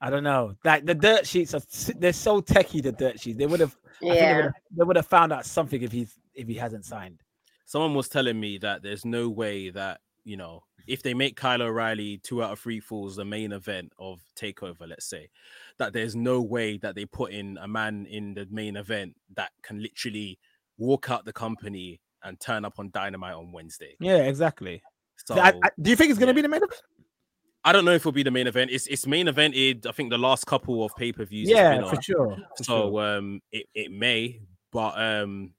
I don't know. Like the dirt sheets are they're so techie. The dirt sheets. They would have. I they Yeah. would have. They would have found out something if he's if he hasn't signed. someone was telling me that there's no way that you know if they make Kyle O'Reilly two out of three falls the main event of Takeover, let's say, that there's no way that they put in a man in the main event that can literally walk out the company and turn up on Dynamite on Wednesday. Yeah, exactly. So I- I- do you think it's gonna yeah. be the main event? I don't know if it'll be the main event. It's it's main evented. I think the last couple of pay per views. Yeah, for sure. for so sure. um it, it may but um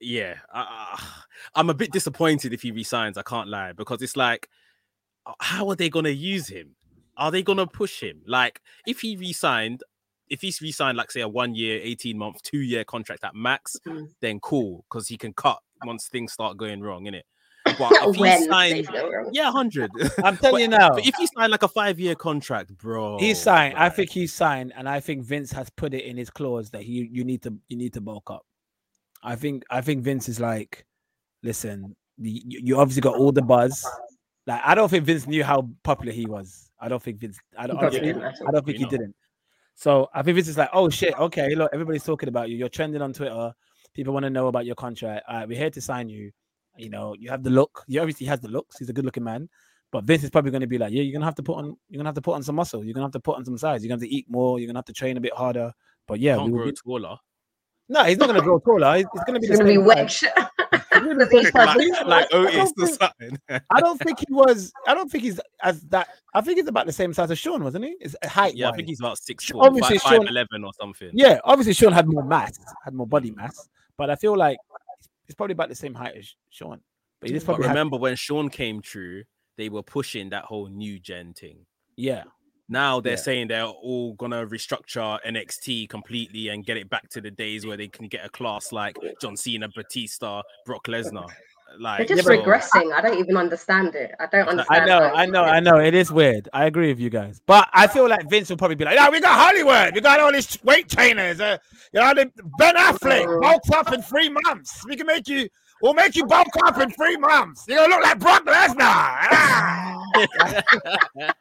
yeah I, I- i'm a bit disappointed if he resigns i can't lie because it's like uh, how are they going to use him are they going to push him like if he resigned if he's re-signed like say a one year, eighteen month, two year contract at max, Mm. then cool because he can cut once things start going wrong, innit? But if he signed, things go wrong. yeah, hundred. I'm telling you now. But if he signed like a five year contract, bro, He's signed. I think he's signed, and I think Vince has put it in his clause that he you need to you need to bulk up. I think I think Vince is like, listen, you, you obviously got all the buzz. Like I don't think Vince knew how popular he was. I don't think Vince. I don't. He probably honestly, didn't. I don't think he didn't. So I think Vince is like, oh shit, okay, look, everybody's talking about you. You're trending on Twitter. People want to know about your contract. All right, we're here to sign you. You know, you have the look. He obviously has the looks. He's a good looking man. But Vince is probably going to be like, yeah, you're gonna have to put on, you're gonna have to put on some muscle. You're gonna have to put on some size. You're gonna have to eat more. You're gonna have to train a bit harder. But yeah, can't we will grow be- taller. No, he's not gonna grow taller. He's, he's gonna be It's the gonna be wedge. size. He's gonna be the same like, But he's- like oh, I Otis don't or think- something. I don't think he was. I don't think he's as that. I think he's about the same size as Shawn, wasn't he? Is height. yeah, I think he's about six Sh- foot, obviously five, Shawn- eleven or something. Yeah, obviously Shawn had more mass, had more body mass, but I feel like he's probably about the same height as Shawn. But he just But probably had- remember when Shawn came through, they were pushing that whole new gen thing. yeah, Now they're Yeah. saying they're all gonna restructure NXT completely and get it back to the days where they can get a class like John Cena, Batista, Brock Lesnar. Like They're just so- regressing. I don't even understand it. I don't understand. I know, I know, I know. It is weird. I agree with you guys, but I feel like Vince will probably be like, "No, we got Hollywood. We got all these weight trainers. Uh, you know, the- Ben Affleck bulk up in three months. We can make you. We'll make you bulk up in three months. You're gonna look like Brock Lesnar."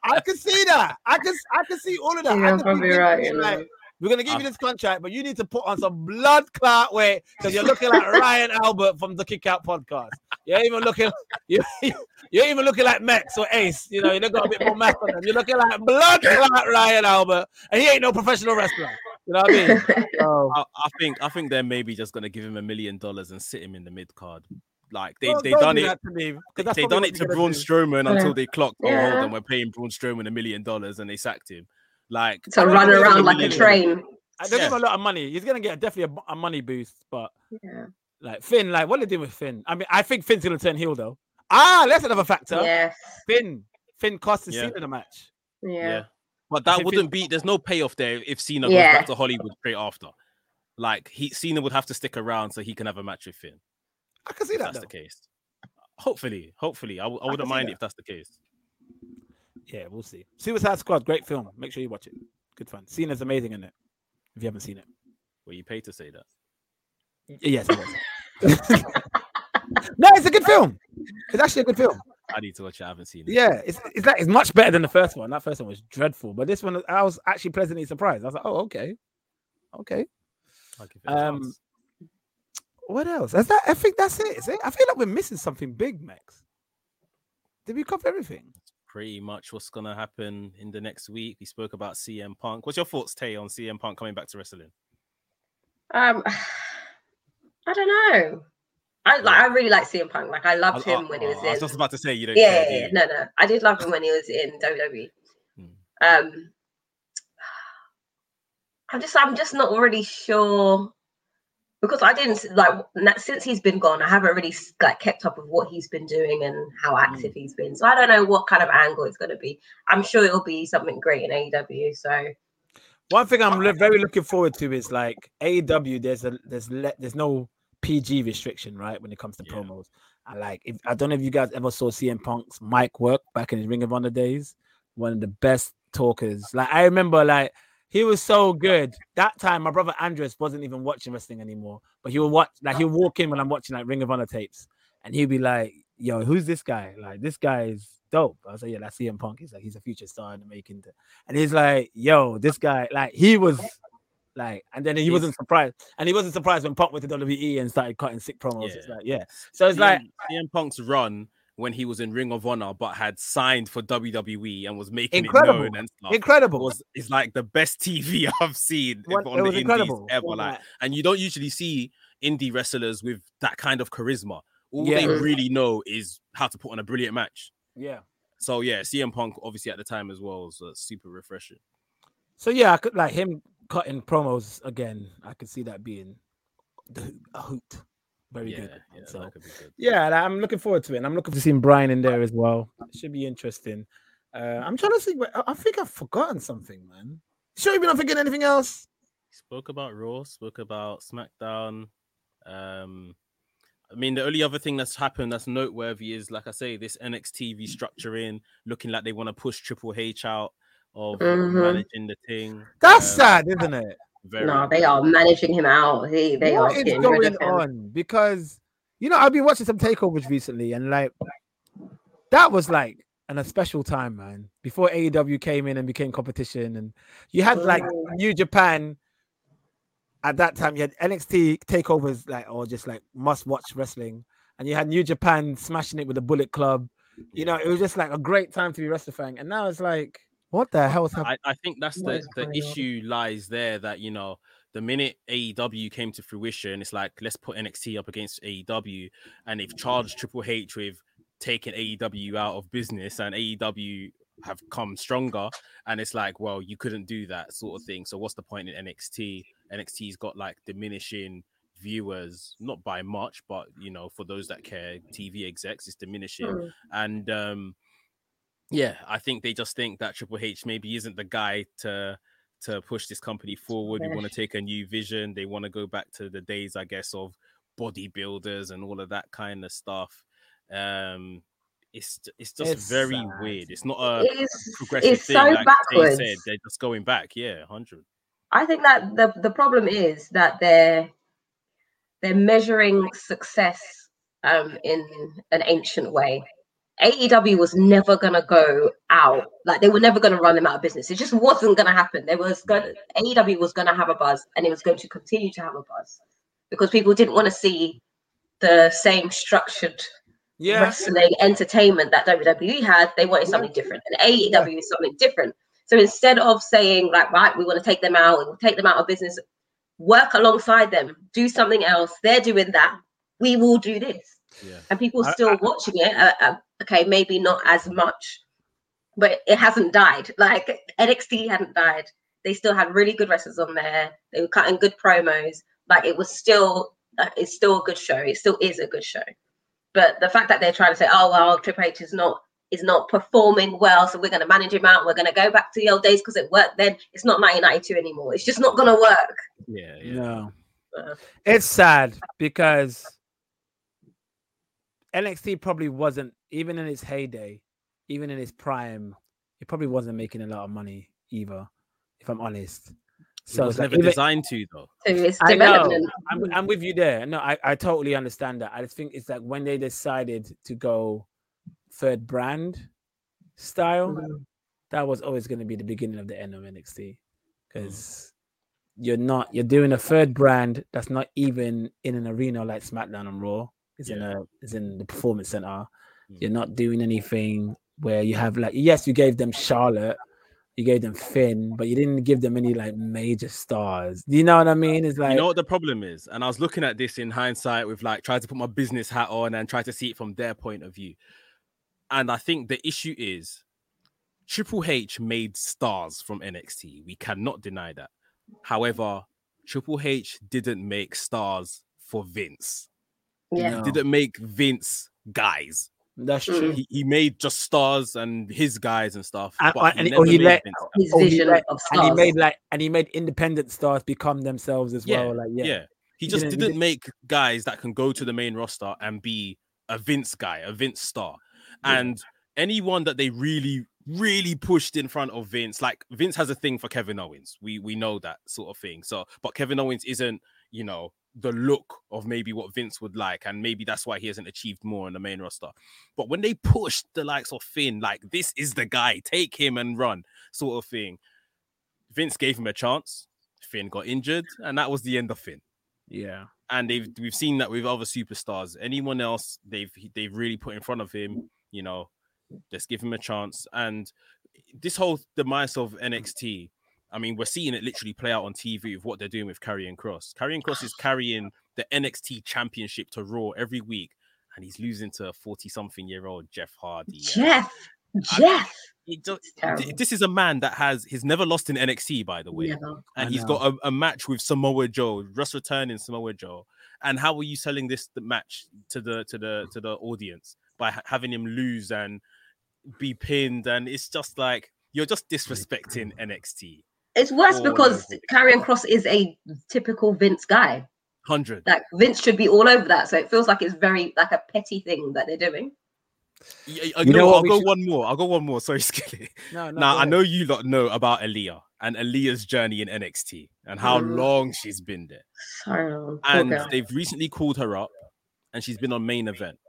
I can see that. I can. I can see all of that. I You're can see probably right, you know. like, We're gonna give Ah. you this contract, but you need to put on some blood clot weight because you're looking like Ryan Albert from the Kick Out podcast. You're even looking, you, you're even looking like Max or Ace. You know, you look got a bit more mass on them. You're looking like blood clot Ryan Albert, and he ain't no professional wrestler. You know what I mean? So, I, I think I think they're maybe just gonna give him a million dollars and sit him in the mid card. Like they don't- they done do it. that to me, 'cause They they done it to Braun do. Strowman Yeah. until they clocked. Oh, hold Yeah. on, we're paying Braun Strowman a million dollars and they sacked him. Like to run think around like a train. I don't give him a lot of money. He's gonna get definitely a, a money boost, but Yeah. like Finn, like what they doing with Finn? I mean, I think Finn's gonna turn heel though. Ah, that's another factor. Yes. Finn, Finn cost the Yeah. Cena the match. yeah. Yeah. But that wouldn't be. There's no payoff there if Cena goes back to Hollywood straight after. Like he Cena would have to stick around so he can have a match with Finn. I can see that. that's Though. the case. Hopefully, hopefully, I, w- I wouldn't mind that. if that's the case. Yeah, we'll see. Suicide Squad, great film. Make sure you watch it. Good fun. Cena's amazing in it. If you haven't seen it, Well, you pay to say that. Yes, it was. no, it's a good film. It's actually a good film. I need to watch it. I haven't seen it. Yeah, it's it's like it's much better than the first one. That first one was dreadful, but this one I was actually pleasantly surprised. I was like, oh, okay, okay. I'll give it Um. What else? Is that? I think that's it. is it? I feel like we're missing something big, Mekz. Did we cover everything? pretty much what's gonna happen in the next week. We spoke about CM Punk. What's your thoughts, Tae, on CM Punk coming back to wrestling? Um, I don't know. I like. I really like CM Punk. Like I I, loved I- him when he was oh, I was just about to say you don't yeah, care, yeah, do yeah. you? no, no. I did love him when he was in WWE. Hmm. Um, I'm just, I'm just not really sure because I didn't like na- since he's been gone. I haven't really like kept up with what he's been doing and how active mm. he's been. So I don't know what kind of angle it's going to be. I'm sure it'll be something great in AEW. So One thing I'm li- very looking forward to is like AEW. There's a there's le- there's no PG restriction, right? When it comes to Yeah. promos. I like. If I don't know if you guys ever saw CM Punk's mic work back in his Ring of Honor days. One of the best talkers. Like I remember, like he was so good. That time, my brother Andres wasn't even watching wrestling anymore, but he would watch. Like he'll walk in when I'm watching like Ring of Honor tapes, and he'll be like, "Yo, who's this guy? Like this guy is." Dope. I was like, yeah, that's CM Punk. He's like, he's a future star in the making. And he's like, yo, this guy, like, he was like, and then he wasn't surprised, and he wasn't surprised when Punk went to WWE and started cutting sick promos. It's like, yeah. So it's CM, like, CM Punk's run when he was in Ring of Honor but had signed for WWE and was making Incredible. it known and stuff. incredible. was is like the best TV I've seen What- on the was indies ever. Well, Like, and you don't usually see indie wrestlers with that kind of charisma. All Yeah. they really know is how to put on a brilliant match. yeah. So yeah, CM Punk obviously at the time as well was uh, super refreshing. So yeah, I could like him cutting promos again. I could see that being the, a hoot. Very Yeah, good. yeah, so that could be good. yeah, I'm looking forward to it. And I'm looking to seeing Bryan in there as well. It should be interesting. Uh, I'm trying to see. What, I- think I've forgotten something, man. Sure, you're not thinking anything else. Spoke about Raw, spoke about SmackDown. Um, I mean, the only other thing that's happened that's noteworthy is, like I say, this NXT restructuring, looking like they want to push Triple H out of Mhm. managing the thing. That's Um, sad, isn't it? Very- No, they are managing him out. He, they what are is going rid of him. on? Because you know, I've been watching some takeovers recently, and like that was like an, a special time, man. Before AEW came in and became competition, and you had like Mm. New Japan. At that time, you had NXT takeovers, like or just like must-watch wrestling, and you had New Japan smashing it with the Bullet Club. You know, it was just like a great time to be wrestling fan. And now it's like, what the hell is happening? I, I think that's What the, the going on? issue lies there that you know the minute AEW came to fruition, it's like let's put NXT up against AEW, and they've charged Triple H with taking AEW out of business, and AEW have come stronger, and it's like, well, you couldn't do that sort of thing. So what's the point in NXT? NXT's got like diminishing viewers, not by much, but you know, for those that care, TV execs, it's diminishing Mm. and um yeah i think they just think that triple h maybe isn't the guy to to push this company forward. They want to take a new vision. They want to go back to the days i guess of bodybuilders and all of that kind of stuff. Um it's it's just It's very sad. weird. It's not a It's, progressive it's thing so like backwards. said. They're just going back. Yeah 100 I think that the the problem is that they're they're measuring success um in an ancient way. AEW was never gonna go out like they were never gonna run them out of business. It just wasn't gonna happen. There was going AEW was gonna have a buzz and it was going to continue to have a buzz because people didn't want to see the same structured Yeah, wrestling entertainment that WWE had, they wanted something different. And AEW is something different. So instead of saying, like, right, we want to take them out, we'll take them out of business, work alongside them, do something else. They're doing that. We will do this. yeah And people I- still watching it. Uh, uh, okay, maybe not as much, but it hasn't died. Like NXT hadn't died. They still had really good wrestlers on there. They were cutting good promos. Like it was still, uh, it's still a good show. It still is a good show. But the fact that they're trying to say, "Oh well, Triple H is not is not performing well, so we're going to manage him out. We're going to go back to the old days because it worked then." It's not 1992 anymore. It's just not going to work. yeah yeah no, Uh. it's sad because NXT probably wasn't even in its heyday, even in its prime. It probably wasn't making a lot of money either, if I'm honest. So it So was it's like never even- designed to though it's I know. I'm, I'm with you there. No, I, I totally understand that. I just think it's like when they decided to go third brand style, Mhm. that was always going to be the beginning of the end of NXT because you're not you're doing a third brand that's not even in an arena like SmackDown and Raw. It's in a it's in the performance center. Mm. You're not doing anything where you have like yes, you gave them Charlotte, you gave them Finn, but you didn't give them any like major stars. Do you know what I mean? It's like you know what the problem is and i was looking at this in hindsight with like trying to put my business hat on and try to see it from their point of view and i think the issue is triple h made stars from nxt we cannot deny that however triple h didn't make stars for vince Yeah. No. didn't make vince guys that's Mm. true. he, he made just stars and his guys and stuff And- but and- he or he made let- Vince guys. His Oh, he let- of and he made like and he made independent stars become themselves as Yeah, well. Like yeah, yeah. He He just didn't- didn't didn't- make guys that can go to the main roster and be a Vince guy, a Vince star. Yeah. And anyone that they really, really pushed in front of Vince, like Vince has a thing for Kevin Owens. We we know that sort of thing. So, but Kevin Owens isn't, you know, the look of maybe what Vince would like, and maybe that's why he hasn't achieved more in the main roster. But when they pushed the likes of Finn, like this is the guy, take him and run, sort of thing. Vince gave him a chance. Finn got injured, and that was the end of Finn. yeah. And they've we've seen that with other superstars. Anyone else they've they've really put in front of him, you know, just give him a chance. And this whole demise of NXT, I mean, we're seeing it literally play out on TV with what they're doing with Karrion Cross. Karrion Cross is carrying the NXT Championship to Raw every week, and he's losing to a forty-something-year-old Jeff Hardy. and Jeff. Jeff. it just- It's terrible. th- this is a man that has he's never lost in NXT, by the way, never. and he's got a, a match with Samoa Joe, Russ returning Samoa Joe. And how are you selling this match to the to the to the audience by ha- having him lose and be pinned? And it's just like you're just disrespecting NXT. It's worse all because over it. Cross is a typical Vince guy. Hundred. Like Vince should be all over that. So it feels like it's very like a petty thing that they're doing. Yeah, You I know know, I'll go should- one more. I'll go one more. Sorry, Skilly. No, no. now I know you lot know about Aliyah and Aliyah's journey in NXT and how Mhm. long she's been there. So And they've recently called her up, and she's been on main event.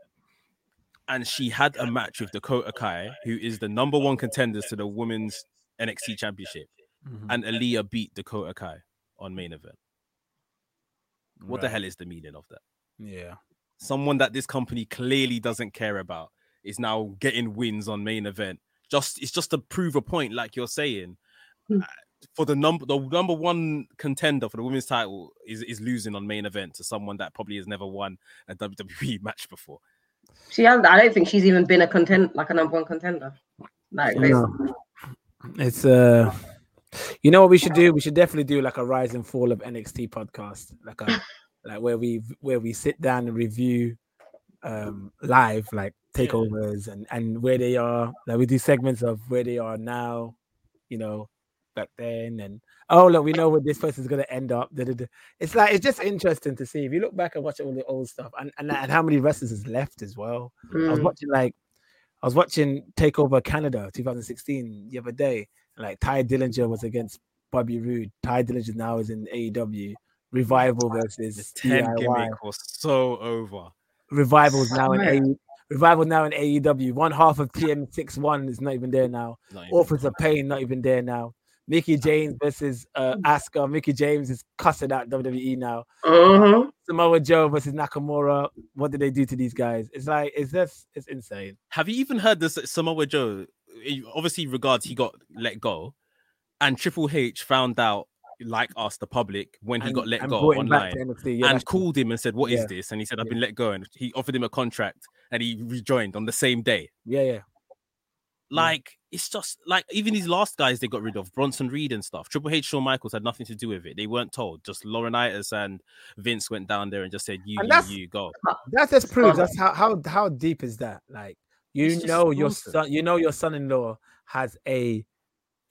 And she had a match with Dakota Kai, who is the number one contenders to the women's NXT championship. Mhm. And Aliyah beat Dakota Kai on main event. What the hell is the meaning of that? Yeah. Someone that this company clearly doesn't care about is now getting wins on main event. Just it's just to prove a point, like you're saying. Hmm. Uh, For the number the number one contender for the women's title is, is losing on main event to someone that probably has never won a WWE match before. she has, I don't think she's even been a contend like a number one contender. Like this- No. It's uh you know what we should do? We should definitely do like a rise and fall of NXT podcast. Like a like where we where we sit down and review um live like takeovers and and where they are. Like we do segments of where they are now, you know, back then and oh look, we know where this person's gonna end up. It's like it's just interesting to see if you look back and watch all the old stuff and, and, and how many wrestlers is left as well. I was Mm. watching like I was watching Takeover Canada 2016 the other day. And like Tye Dillinger was against Bobby Roode. Tye Dillinger now is in AEW. Revival The versus 10 DIY. gimmick was so over. Revival's now in Right. AE, Revival now in AEW. One half of TM61 is not even there now. Not even- Authors of Pain not even there now. Mickie James versus uh, Asuka. Mickie James is cussing out WWE now. Mhm. Samoa Joe versus Nakamura. What did they do to these guys? It's like it's just it's insane. Have you even heard this Samoa Joe? Obviously, regards he got let go, and Triple H found out, like us, the public, when he And- got let go brought him back online. Yeah, and called him and said, "What is Yeah. this?" And he said, "I've Yeah. been let go," and he offered him a contract, and he rejoined on the same day. yeah, yeah. Like it's just like even these last guys they got rid of Bronson Reed and stuff. Triple H, Shawn Michaels had nothing to do with it. They weren't told. Just Laurinaitis and Vince went down there and just said, "You, you, you go." That just proves that's how how how deep is that? Like you It's just know your nonsense. son, you know your son-in-law has a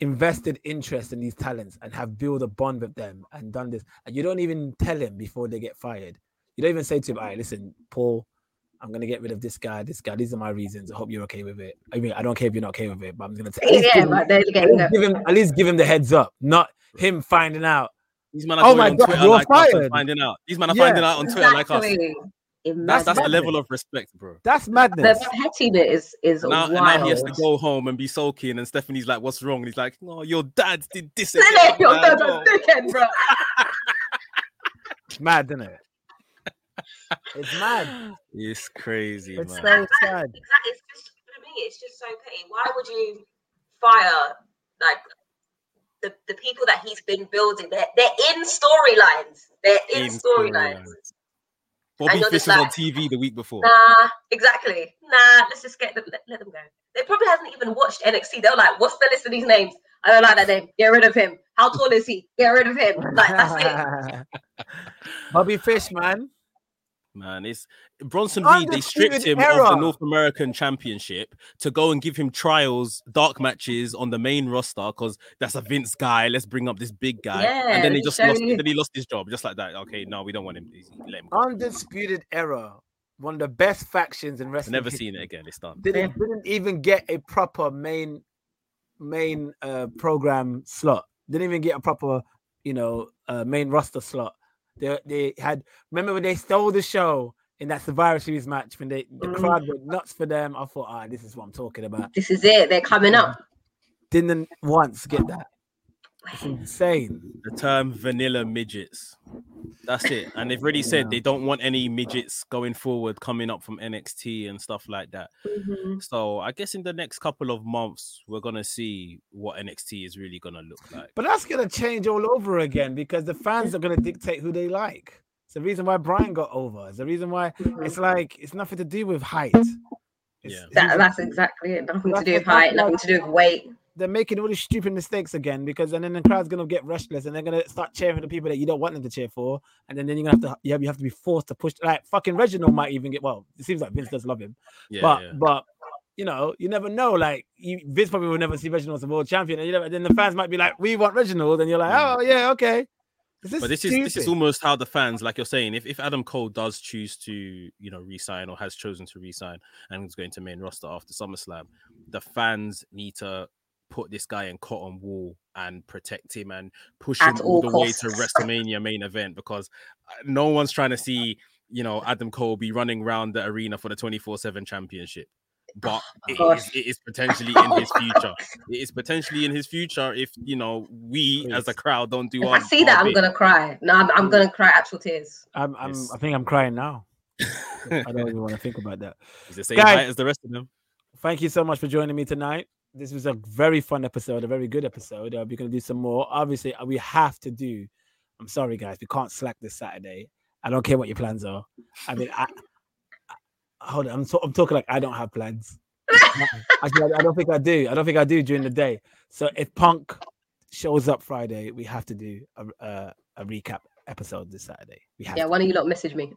invested interest in these talents and have built a bond with them and done this, and you don't even tell him before they get fired. You don't even say to him, "All right, listen, Paul, I'm gonna get rid of this guy, this guy. These are my reasons. I hope you're okay with it. I mean, I don't care if you're not okay with it, but I'm gonna tell at Yeah, give him- but they're at least give him at least give him the heads up, not him finding out. These men are Oh my on God, Twitter you're like fired. finding out. These men are Yeah. finding out on Twitter like us. Exactly. That's Imagine. that's the level of respect, bro. That's the madness. pettiness is, is Now, wild. now he has to go home and be sulking, and Stephanie's like, "What's wrong?" And he's like, "No, your dad did this." Silly, again, you're man. such a Oh." dickhead, bro. It's mad, isn't it? It's mad. It's crazy, It's man. so sad. Exactly. It's just for me, it's just so petty. Why would you fire like the, the people that he's been building? They're they're in storylines. They're in, In storylines. storylines. Bobby Fish was on TV the week before. Nah, exactly. Nah, let's just get them. Let, let them go. They probably hasn't even watched NXT. They're like, what's the list of these names? I don't like that name. Get rid of him. How tall is he? Get rid of him. Like that's it. Bobby Fish, man. Man, it's Bronson Reed. They stripped Undisputed him of the North American Championship to go and give him trials, dark matches on the main roster because that's a Vince guy. Let's bring up this big guy, and then he just lost. you. Then he lost his job, just like that. Okay, no, we don't want him. Let him go. Undisputed era. One of the best factions in I've wrestling. never seen it again. It's done. Didn't, didn't even get a proper main main uh program slot. Didn't even get a proper, you know, uh, main roster slot. They they had remember when they stole the show in that Survivor Series match when they the Mhm. crowd went nuts for them. I thought, ah, this is what I'm talking about. This is it. They're coming up. Didn't once get that. It's insane. The term vanilla midgets. That's it. And they've already said they don't want any midgets going forward coming up from NXT and stuff like that. Mhm. So I guess in the next couple of months, we're gonna see what NXT is really gonna look like. But that's gonna change all over again because the fans are gonna dictate who they like. It's the reason why Bryan got over. It's the reason why Mhm. it's like it's nothing to do with height. It's- Yeah. That, that's exactly it. Nothing to do with height. Nothing to do with weight. They're making all these stupid mistakes again because and then the crowd's gonna get restless and they're gonna start cheering for the people that you don't want them to cheer for, and then, then you're gonna have to you have, you have to be forced to push like fucking Reginald might even get well. It seems like Vince does love him, Yeah, but yeah. but you know, you never know. Like you, Vince probably will never see Reginald as a world champion, and you never, then the fans might be like, "We want Reginald," and you're like, Mm. "Oh yeah, okay." Is but this is this is almost how the fans, like you're saying, if, if Adam Cole does choose to, you know, resign or has chosen to resign and is going to main roster after SummerSlam, the fans need to put this guy in cotton wool and protect him and push him At all all the way to. WrestleMania main event because uh, no one's trying to see, you know, Adam Cole be running around the arena for the 24/7 championship. But it gosh. is, it is potentially in his future. It is potentially in his future if you know we as a crowd don't do If our. I see that, our I'm bit. gonna cry. No, I'm, I'm gonna cry actual tears. I'm, I'm, Yes. I think I'm crying now. I don't even want to think about that. He's the same Guys- height as the rest of them. Thank you so much for joining me tonight. This was a very fun episode, a very good episode. Uh, we're going to do some more. Obviously, uh, we have to do. I'm sorry, guys, we can't slack this Saturday. I don't care what your plans are. I mean, I, I hold on. I'm, so, I'm talking like I don't have plans. Actually, I, I don't think I do. I don't think I do during the day. So if Punk shows up Friday, we have to do a, a, a recap episode this Saturday. We have Yeah, to. don't you lot message me.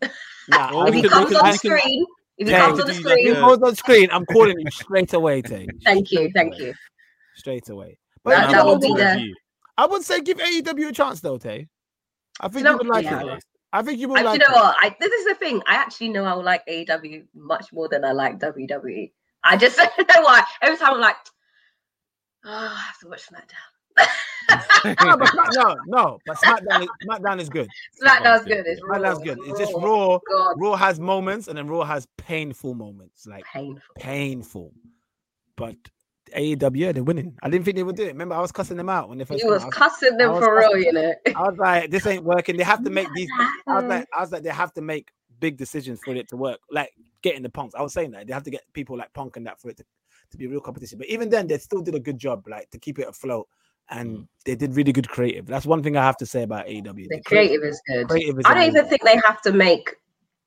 Nah, if he comes on screen, if he comes on the could do like If he screen, goes on screen, I'm calling you straight away, Tae. thank you, thank you. Straight away. That- that will be the- I would say give AEW a chance though, Tae. I think you would like yeah. it. I think you would And like you know it. what? I, this is the thing. I actually know I will like AEW much more than I like WWE. I just don't know why. Every time I'm like, oh, I have to watch SmackDown. No, but no, no, but SmackDown is, SmackDown is good. SmackDown's good, good. It's. SmackDown's good. It's just raw. Raw. God, Raw has moments, and then Raw has painful moments, like painful. painful. But AEW, they're winning. I didn't think they would do it. Remember, I was cussing them out when they first. You was cussing them was for real, you know. I was like, this ain't working. They have to make these. I was like, I was like, they have to make big decisions for it to work. Like getting the punks. I was saying that they have to get people like Punk and that for it to, to be real competition. But even then, they still did a good job, like to keep it afloat. And Mm. they did really good creative. That's one thing I have to say about AEW. The creative is good. creative is I don't even think they have to make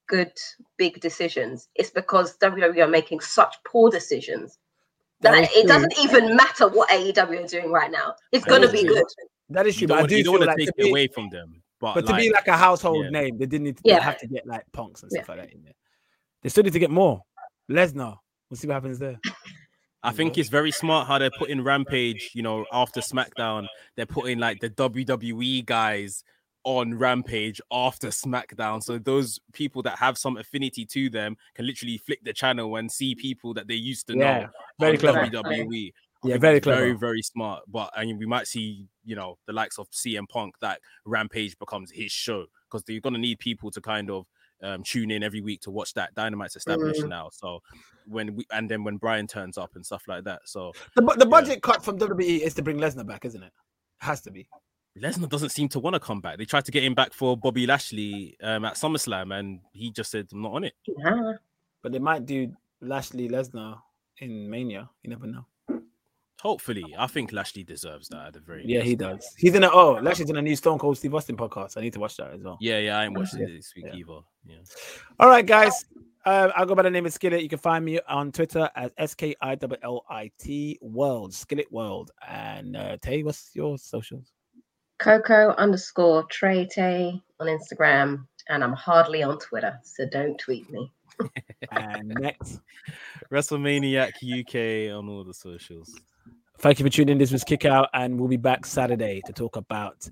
good big decisions. It's because WWE are making such poor decisions That that is it true. doesn't even matter what AEW are doing right now. It's gonna be true. good. That is You true. But don't, I do you don't want like to to take it away from them, but, but to be like a household yeah. name, they didn't need to Yeah. have to get like punks and stuff like that in there. They still need to get more. Lesnar. We'll see what happens there. I think it's very smart how they're putting Rampage, you know, after SmackDown, they're putting like the WWE guys on Rampage after SmackDown. So those people that have some affinity to them can literally flick the channel and see people that they used to Yeah, know very clever. WWE. I Yeah, very it's Very, very smart. But I mean, we might see, you know, the likes of CM Punk that Rampage becomes his show because they're gonna need people to kind of um, tune in every week to watch that. Dynamite's established Mm. now, so when we and then when Bryan turns up and stuff like that, so The, bu- the budget cut from WWE is to bring Lesnar back, isn't it? Has to be. Lesnar doesn't seem to want to come back. They tried to get him back for Bobby Lashley um, at SummerSlam, and he just said, "I'm not on it." Yeah. But they might do Lashley Lesnar in Mania. You never know. Hopefully, I think Lashley deserves that at the very Yeah, least. he does. He's in a oh, Lashley's in a new Stone Cold Steve Austin podcast. I need to watch that as well. Yeah, yeah, I ain't watching Yeah, it this week yeah. either. Yeah. All right, guys. Uh, I'll go by the name of Skillit. You can find me on Twitter as S K I L L I T World, Skillit World. And uh, Tae, what's your socials? Coco underscore Trey Tay on Instagram, and I'm hardly on Twitter, so don't tweet me. And next, WrestleManiac UK on all the socials. Thank you for tuning in. This was Kick Out, and we'll be back Saturday to talk about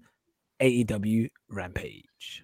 AEW Rampage.